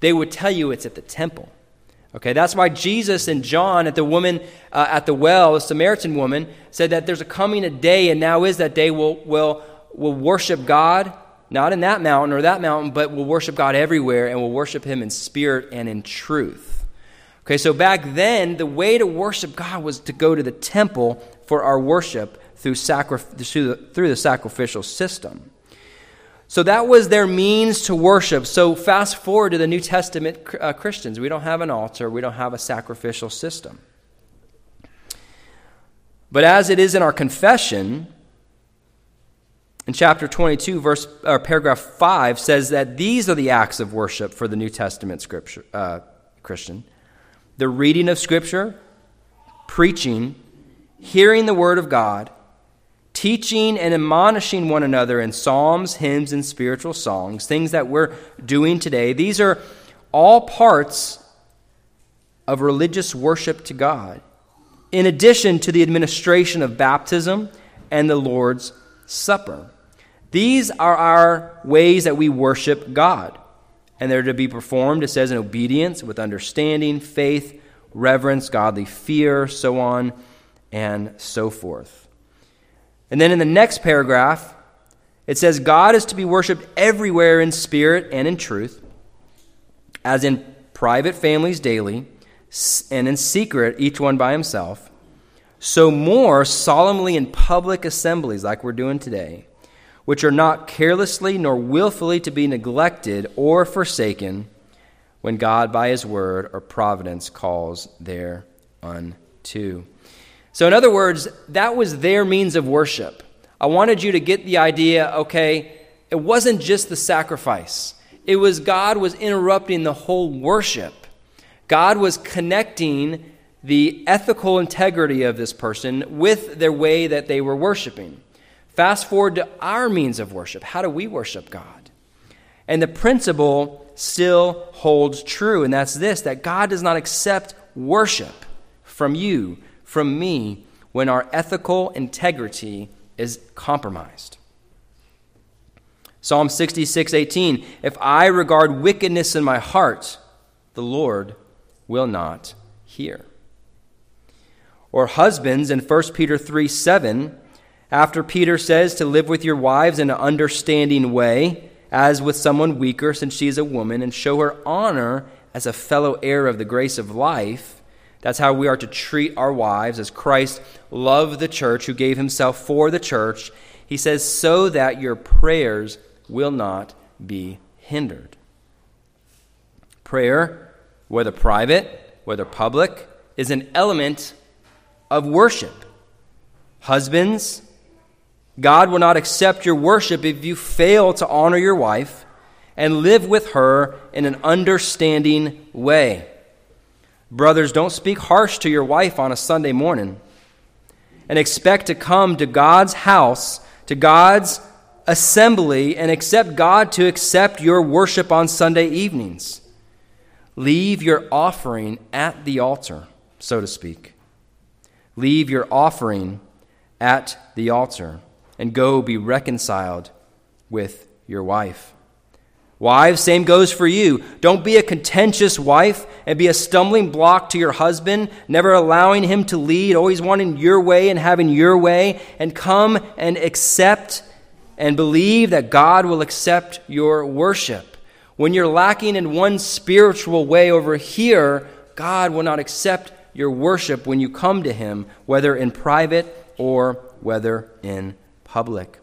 They would tell you it's at the temple. Okay, that's why Jesus and John at the woman uh, at the well, the Samaritan woman, said that there's a coming a day, and now is that day will will will worship God not in that mountain or that mountain, but we'll worship God everywhere and we'll worship Him in spirit and in truth. Okay, so back then, the way to worship God was to go to the temple for our worship through, sacri- through, the, through the sacrificial system. So that was their means to worship. So fast forward to the New Testament uh, Christians. We don't have an altar, we don't have a sacrificial system. But as it is in our confession, in chapter 22, verse, or paragraph 5 says that these are the acts of worship for the New Testament scripture, uh, Christian the reading of Scripture, preaching, hearing the Word of God, teaching and admonishing one another in psalms, hymns, and spiritual songs, things that we're doing today. These are all parts of religious worship to God, in addition to the administration of baptism and the Lord's Supper. These are our ways that we worship God. And they're to be performed, it says, in obedience, with understanding, faith, reverence, godly fear, so on and so forth. And then in the next paragraph, it says, God is to be worshiped everywhere in spirit and in truth, as in private families daily, and in secret, each one by himself. So, more solemnly in public assemblies, like we're doing today which are not carelessly nor willfully to be neglected or forsaken when God by his word or providence calls there unto. So, in other words, that was their means of worship. I wanted you to get the idea okay, it wasn't just the sacrifice, it was God was interrupting the whole worship. God was connecting the ethical integrity of this person with their way that they were worshiping. Fast forward to our means of worship. How do we worship God? And the principle still holds true, and that's this that God does not accept worship from you, from me, when our ethical integrity is compromised. Psalm 66 18. If I regard wickedness in my heart, the Lord will not hear. Or husbands in 1 Peter 3 7 after Peter says to live with your wives in an understanding way, as with someone weaker, since she is a woman, and show her honor as a fellow heir of the grace of life, That's how we are to treat our wives as Christ loved the church, who gave himself for the church. He says, so that your prayers will not be hindered. Prayer, whether private, whether public, is an element of worship. Husbands, God will not accept your worship if you fail to honor your wife and live with her in an understanding way. Brothers, don't speak harsh to your wife on a Sunday morning and expect to come to God's house, to God's assembly, and accept God to accept your worship on Sunday evenings. Leave your offering at the altar, so to speak. Leave your offering at the altar and go be reconciled with your wife. Wives, same goes for you. Don't be a contentious wife and be a stumbling block to your husband, never allowing him to lead, always wanting your way and having your way, and come and accept and believe that God will accept your worship. When you're lacking in one spiritual way over here, God will not accept your worship when you come to Him, whether in private or whether in public.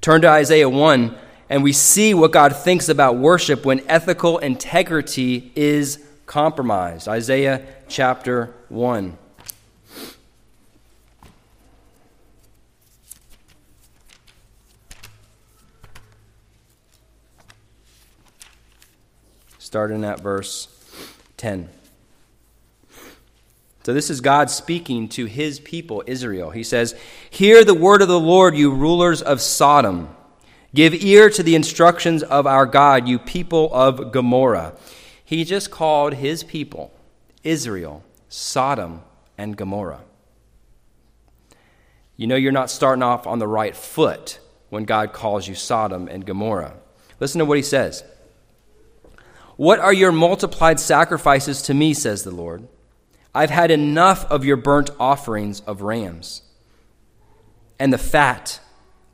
Turn to Isaiah 1 and we see what God thinks about worship when ethical integrity is compromised. Isaiah chapter 1. Starting at verse 10. So, this is God speaking to his people, Israel. He says, Hear the word of the Lord, you rulers of Sodom. Give ear to the instructions of our God, you people of Gomorrah. He just called his people, Israel, Sodom and Gomorrah. You know, you're not starting off on the right foot when God calls you Sodom and Gomorrah. Listen to what he says. What are your multiplied sacrifices to me, says the Lord? I've had enough of your burnt offerings of rams and the fat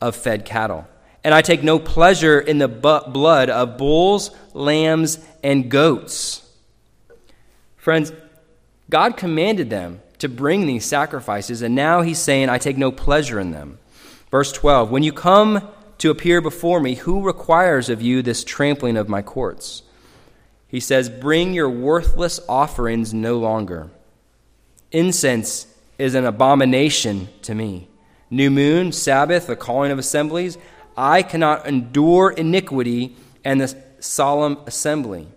of fed cattle and I take no pleasure in the blood of bulls, lambs, and goats. Friends, God commanded them to bring these sacrifices, and now he's saying, I take no pleasure in them. Verse 12 When you come to appear before me, who requires of you this trampling of my courts? He says, Bring your worthless offerings no longer. Incense is an abomination to me. New moon, Sabbath, the calling of assemblies, I cannot endure iniquity and the solemn assembly.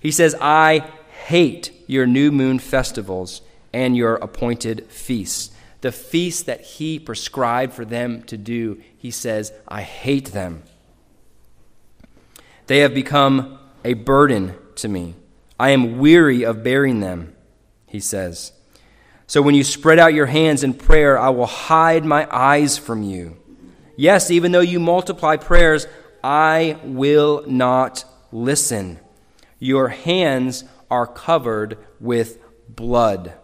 He says, I hate your new moon festivals and your appointed feasts. The feasts that he prescribed for them to do, he says, I hate them. They have become a burden to me. I am weary of bearing them, he says. So when you spread out your hands in prayer, I will hide my eyes from you. Yes, even though you multiply prayers, I will not listen. Your hands are covered with blood.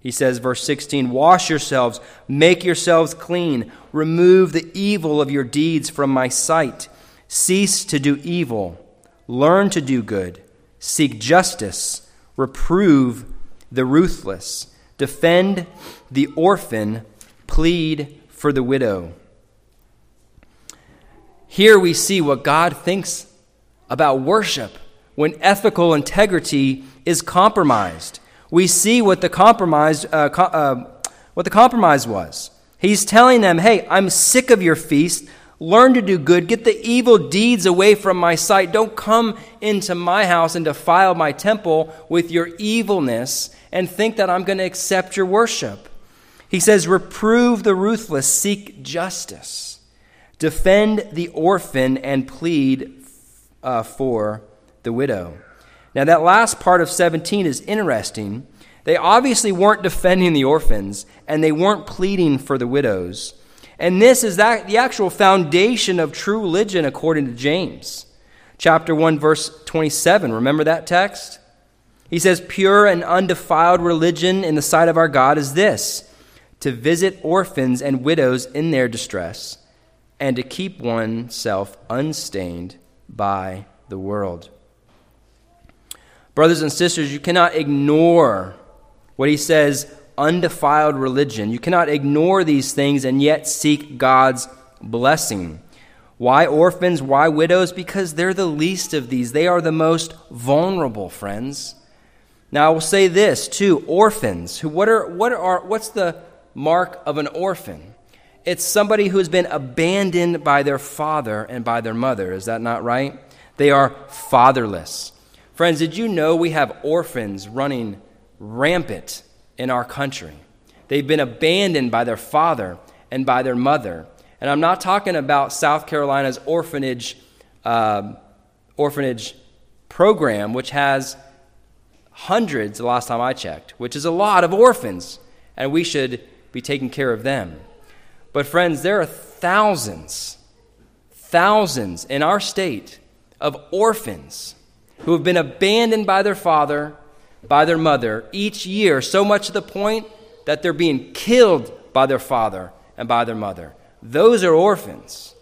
He says, verse 16, Wash yourselves, make yourselves clean, remove the evil of your deeds from my sight. Cease to do evil, learn to do good, seek justice, reprove the ruthless, defend the orphan, plead for the widow. Here we see what God thinks about worship when ethical integrity is compromised. We see what the compromise, uh, co- uh, what the compromise was. He's telling them, "Hey, I'm sick of your feast. Learn to do good. Get the evil deeds away from my sight. Don't come into my house and defile my temple with your evilness and think that I'm going to accept your worship." He says, "Reprove the ruthless. Seek justice." defend the orphan, and plead uh, for the widow. Now, that last part of 17 is interesting. They obviously weren't defending the orphans, and they weren't pleading for the widows. And this is that, the actual foundation of true religion according to James. Chapter 1, verse 27. Remember that text? He says, Pure and undefiled religion in the sight of our God is this to visit orphans and widows in their distress and to keep oneself unstained by the world. Brothers and sisters, you cannot ignore what he says undefiled religion. You cannot ignore these things and yet seek God's blessing. Why orphans? Why widows? Because they're the least of these. They are the most vulnerable, friends. Now I will say this too: orphans. Who? What are? What are? What's the mark of an orphan? It's somebody who has been abandoned by their father and by their mother. Is that not right? They are fatherless. Friends, did you know we have orphans running rampant in our country? They've been abandoned by their father and by their mother. And I'm not talking about South Carolina's orphanage, uh, orphanage program, which has hundreds the last time I checked, which is a lot of orphans, and we should be taking care of them. But, friends, there are thousands, thousands in our state of orphans who have been abandoned by their father, by their mother, each year, so much to the point that they're being killed by their father and by their mother. Those are orphans.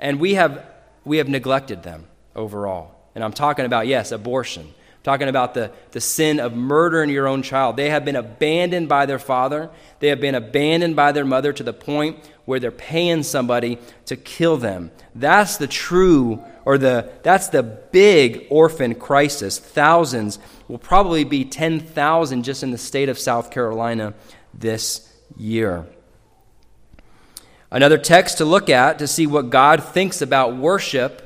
And we have, we have neglected them overall. And I'm talking about, yes, abortion. I'm talking about the, the sin of murdering your own child. They have been abandoned by their father, they have been abandoned by their mother to the point where they're paying somebody to kill them. That's the true, or the, that's the big orphan crisis. Thousands will probably be 10,000 just in the state of South Carolina this year. Another text to look at to see what God thinks about worship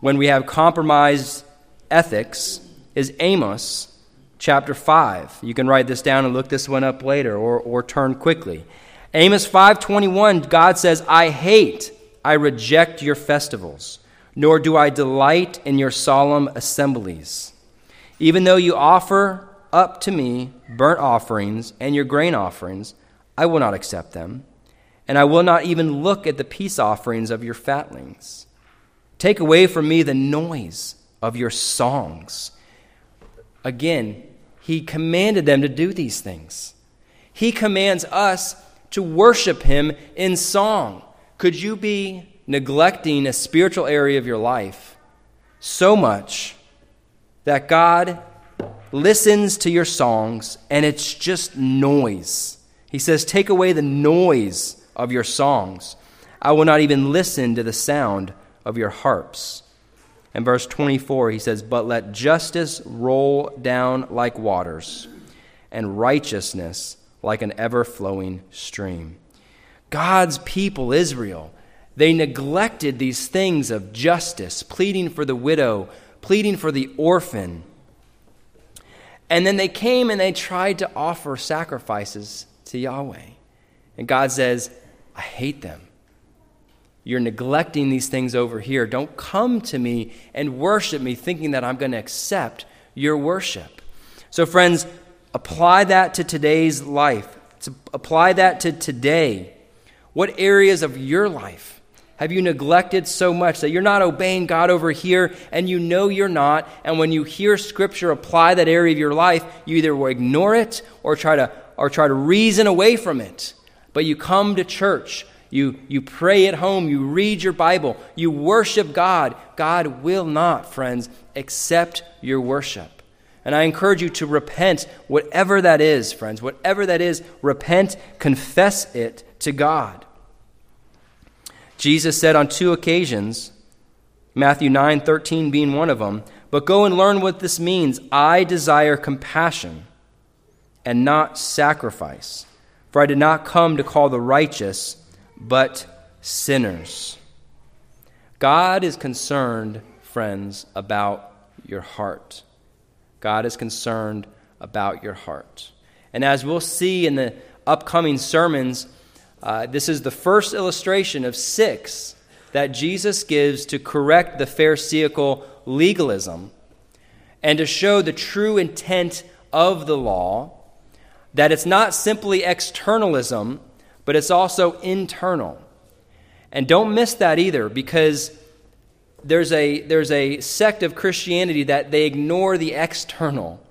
when we have compromised ethics is Amos chapter 5. You can write this down and look this one up later or, or turn quickly. Amos 5:21 God says, "I hate, I reject your festivals, nor do I delight in your solemn assemblies. Even though you offer up to me burnt offerings and your grain offerings, I will not accept them, and I will not even look at the peace offerings of your fatlings. Take away from me the noise of your songs. Again, he commanded them to do these things. He commands us to worship him in song. Could you be neglecting a spiritual area of your life so much that God listens to your songs and it's just noise? He says, Take away the noise of your songs. I will not even listen to the sound of your harps. In verse 24, he says, But let justice roll down like waters, and righteousness like an ever flowing stream. God's people, Israel, they neglected these things of justice, pleading for the widow, pleading for the orphan. And then they came and they tried to offer sacrifices to Yahweh. And God says, I hate them. You're neglecting these things over here. Don't come to me and worship me thinking that I'm going to accept your worship. So, friends, apply that to today's life. Apply that to today. What areas of your life have you neglected so much that you're not obeying God over here and you know you're not? And when you hear Scripture apply that area of your life, you either will ignore it or try to or try to reason away from it. But you come to church, you, you pray at home, you read your Bible, you worship God. God will not, friends, accept your worship. And I encourage you to repent, whatever that is, friends, whatever that is, repent, confess it to God. Jesus said on two occasions, Matthew 9 13 being one of them, but go and learn what this means. I desire compassion and not sacrifice. For I did not come to call the righteous, but sinners. God is concerned, friends, about your heart. God is concerned about your heart. And as we'll see in the upcoming sermons, uh, this is the first illustration of six that Jesus gives to correct the Pharisaical legalism and to show the true intent of the law that it's not simply externalism, but it's also internal. And don't miss that either, because there's a, there's a sect of Christianity that they ignore the external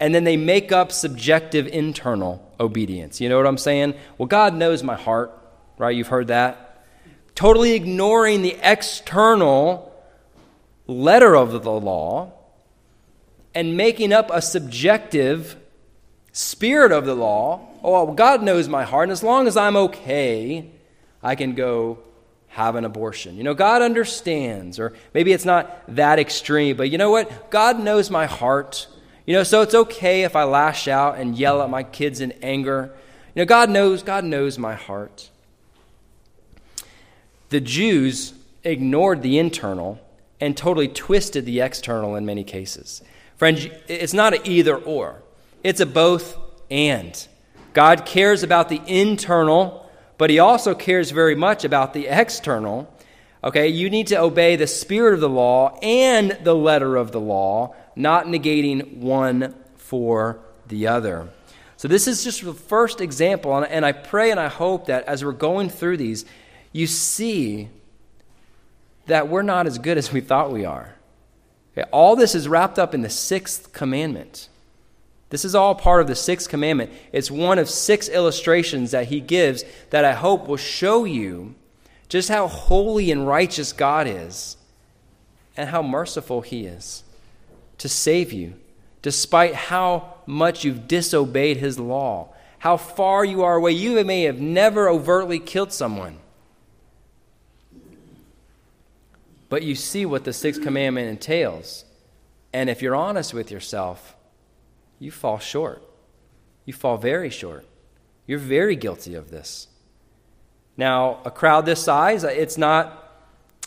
and then they make up subjective internal obedience. You know what I'm saying? Well, God knows my heart, right? You've heard that. Totally ignoring the external letter of the law and making up a subjective spirit of the law. Oh, well, God knows my heart, and as long as I'm okay, I can go have an abortion. You know, God understands, or maybe it's not that extreme, but you know what? God knows my heart. You know, so it's okay if I lash out and yell at my kids in anger. You know, God knows, God knows my heart. The Jews ignored the internal and totally twisted the external in many cases. Friends, it's not an either or, it's a both and. God cares about the internal but he also cares very much about the external. Okay, you need to obey the spirit of the law and the letter of the law, not negating one for the other. So, this is just the first example, and I pray and I hope that as we're going through these, you see that we're not as good as we thought we are. Okay, all this is wrapped up in the sixth commandment. This is all part of the sixth commandment. It's one of six illustrations that he gives that I hope will show you just how holy and righteous God is and how merciful he is to save you, despite how much you've disobeyed his law, how far you are away. You may have never overtly killed someone. But you see what the sixth commandment entails. And if you're honest with yourself, you fall short. You fall very short. You're very guilty of this. Now, a crowd this size, it's not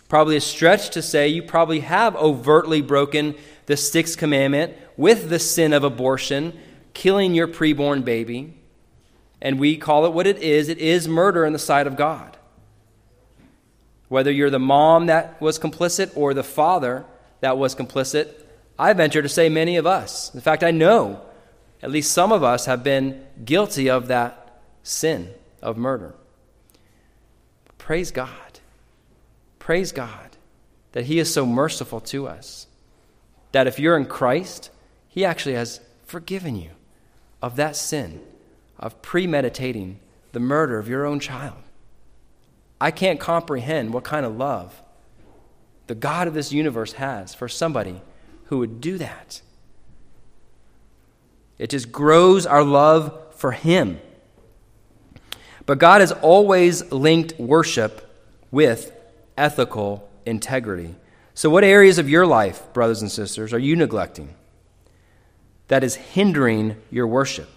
probably a stretch to say you probably have overtly broken the sixth commandment with the sin of abortion, killing your preborn baby. And we call it what it is it is murder in the sight of God. Whether you're the mom that was complicit or the father that was complicit, I venture to say many of us. In fact, I know at least some of us have been guilty of that sin of murder. Praise God. Praise God that He is so merciful to us. That if you're in Christ, He actually has forgiven you of that sin of premeditating the murder of your own child. I can't comprehend what kind of love the God of this universe has for somebody who would do that. It just grows our love for Him. But God has always linked worship with ethical integrity. So, what areas of your life, brothers and sisters, are you neglecting that is hindering your worship?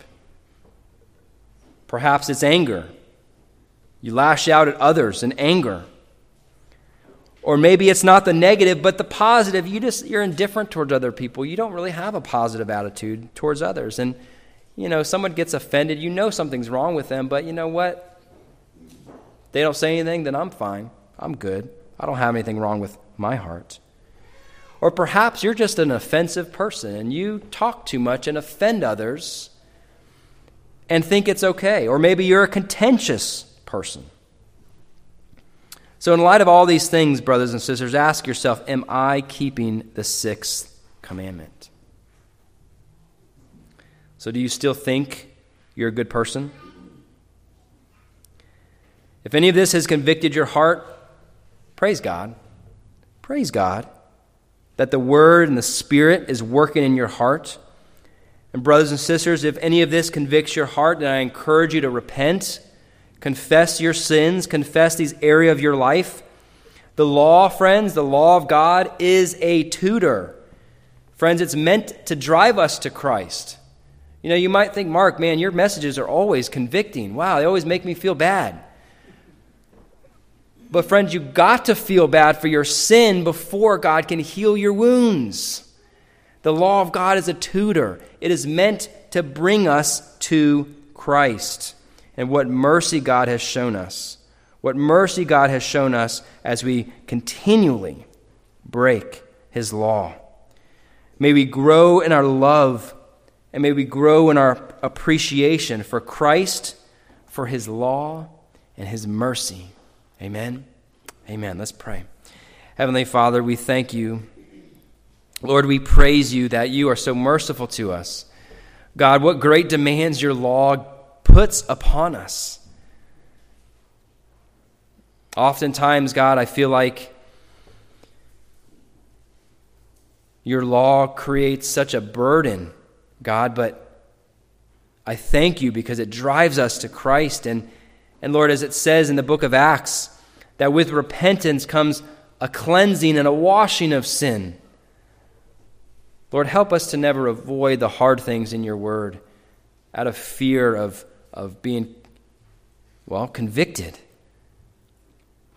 Perhaps it's anger. You lash out at others in anger. Or maybe it's not the negative, but the positive. You just you're indifferent towards other people. You don't really have a positive attitude towards others. And you know, someone gets offended, you know something's wrong with them, but you know what? They don't say anything, then I'm fine. I'm good. I don't have anything wrong with my heart. Or perhaps you're just an offensive person and you talk too much and offend others and think it's okay. Or maybe you're a contentious person. So, in light of all these things, brothers and sisters, ask yourself Am I keeping the sixth commandment? So, do you still think you're a good person? If any of this has convicted your heart, praise God. Praise God that the Word and the Spirit is working in your heart. And, brothers and sisters, if any of this convicts your heart, then I encourage you to repent Confess your sins, confess these area of your life. The law, friends, the law of God is a tutor. Friends, it's meant to drive us to Christ. You know, you might think, Mark, man, your messages are always convicting. Wow, they always make me feel bad. But, friends, you got to feel bad for your sin before God can heal your wounds. The law of God is a tutor, it is meant to bring us to Christ and what mercy God has shown us. What mercy God has shown us as we continually break His law. May we grow in our love and may we grow in our appreciation for Christ, for His law, and His mercy. Amen. Amen. Let's pray. Heavenly Father, we thank you. Lord, we praise you that you are so merciful to us. God, what great demands your law puts upon us. Oftentimes, God, I feel like your law creates such a burden, God, but I thank you because it drives us to Christ. And, and Lord, as it says in the book of Acts, that with repentance comes a cleansing and a washing of sin. Lord, help us to never avoid the hard things in your word out of fear of, of being, well, convicted.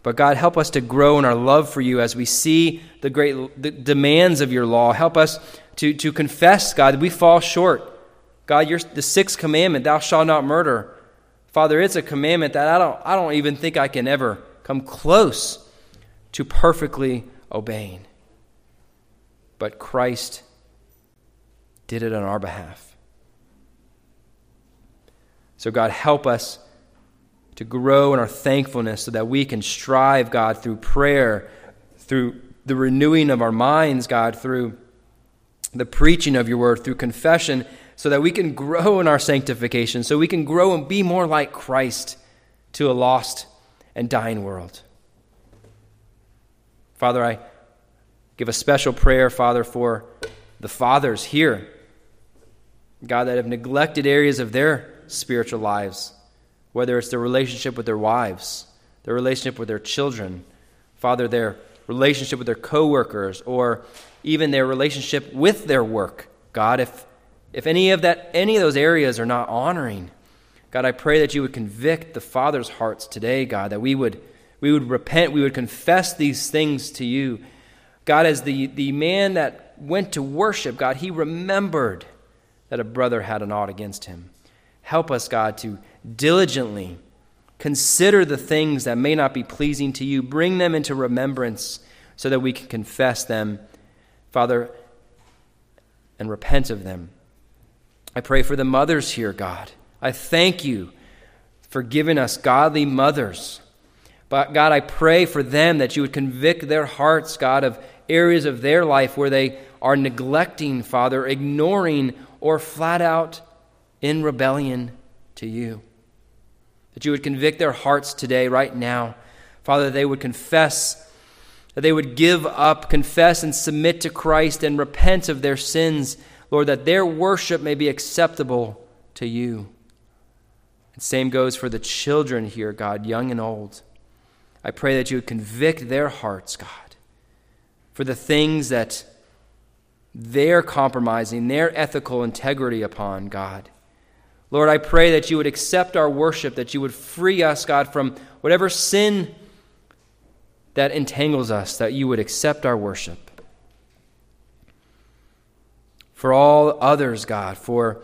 But God, help us to grow in our love for you as we see the great the demands of your law. Help us to, to confess, God, we fall short. God, your, the sixth commandment, thou shalt not murder. Father, it's a commandment that I don't, I don't even think I can ever come close to perfectly obeying. But Christ did it on our behalf. So, God, help us to grow in our thankfulness so that we can strive, God, through prayer, through the renewing of our minds, God, through the preaching of your word, through confession, so that we can grow in our sanctification, so we can grow and be more like Christ to a lost and dying world. Father, I give a special prayer, Father, for the fathers here, God, that have neglected areas of their spiritual lives whether it's their relationship with their wives, their relationship with their children, Father, their relationship with their coworkers, or even their relationship with their work. God, if, if any of that any of those areas are not honoring, God, I pray that you would convict the fathers' hearts today, God, that we would we would repent, we would confess these things to you. God, as the, the man that went to worship, God, he remembered that a brother had an ought against him. Help us, God, to diligently consider the things that may not be pleasing to you. Bring them into remembrance so that we can confess them, Father, and repent of them. I pray for the mothers here, God. I thank you for giving us godly mothers. But God, I pray for them that you would convict their hearts, God, of areas of their life where they are neglecting, Father, ignoring, or flat out in rebellion to you that you would convict their hearts today, right now. Father, they would confess, that they would give up, confess, and submit to Christ and repent of their sins, Lord, that their worship may be acceptable to you. And same goes for the children here, God, young and old. I pray that you would convict their hearts, God, for the things that they're compromising their ethical integrity upon, God. Lord, I pray that you would accept our worship, that you would free us, God, from whatever sin that entangles us, that you would accept our worship. For all others, God, for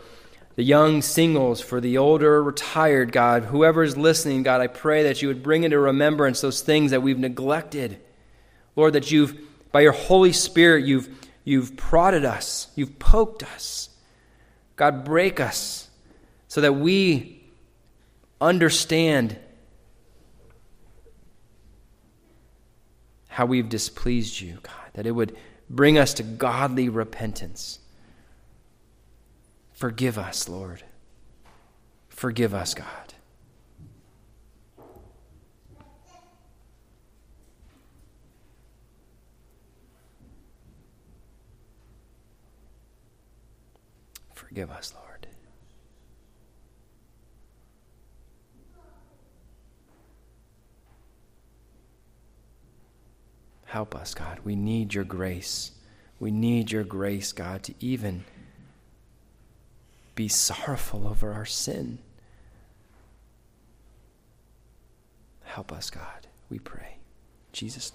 the young singles, for the older retired, God, whoever is listening, God, I pray that you would bring into remembrance those things that we've neglected. Lord, that you've, by your Holy Spirit, you've, you've prodded us, you've poked us. God, break us so that we understand how we've displeased you, God, that it would bring us to godly repentance. Forgive us, Lord. Forgive us, God. Forgive us, Lord. Help us, God. We need your grace. We need your grace, God, to even be sorrowful over our sin. Help us, God. We pray. In Jesus' name.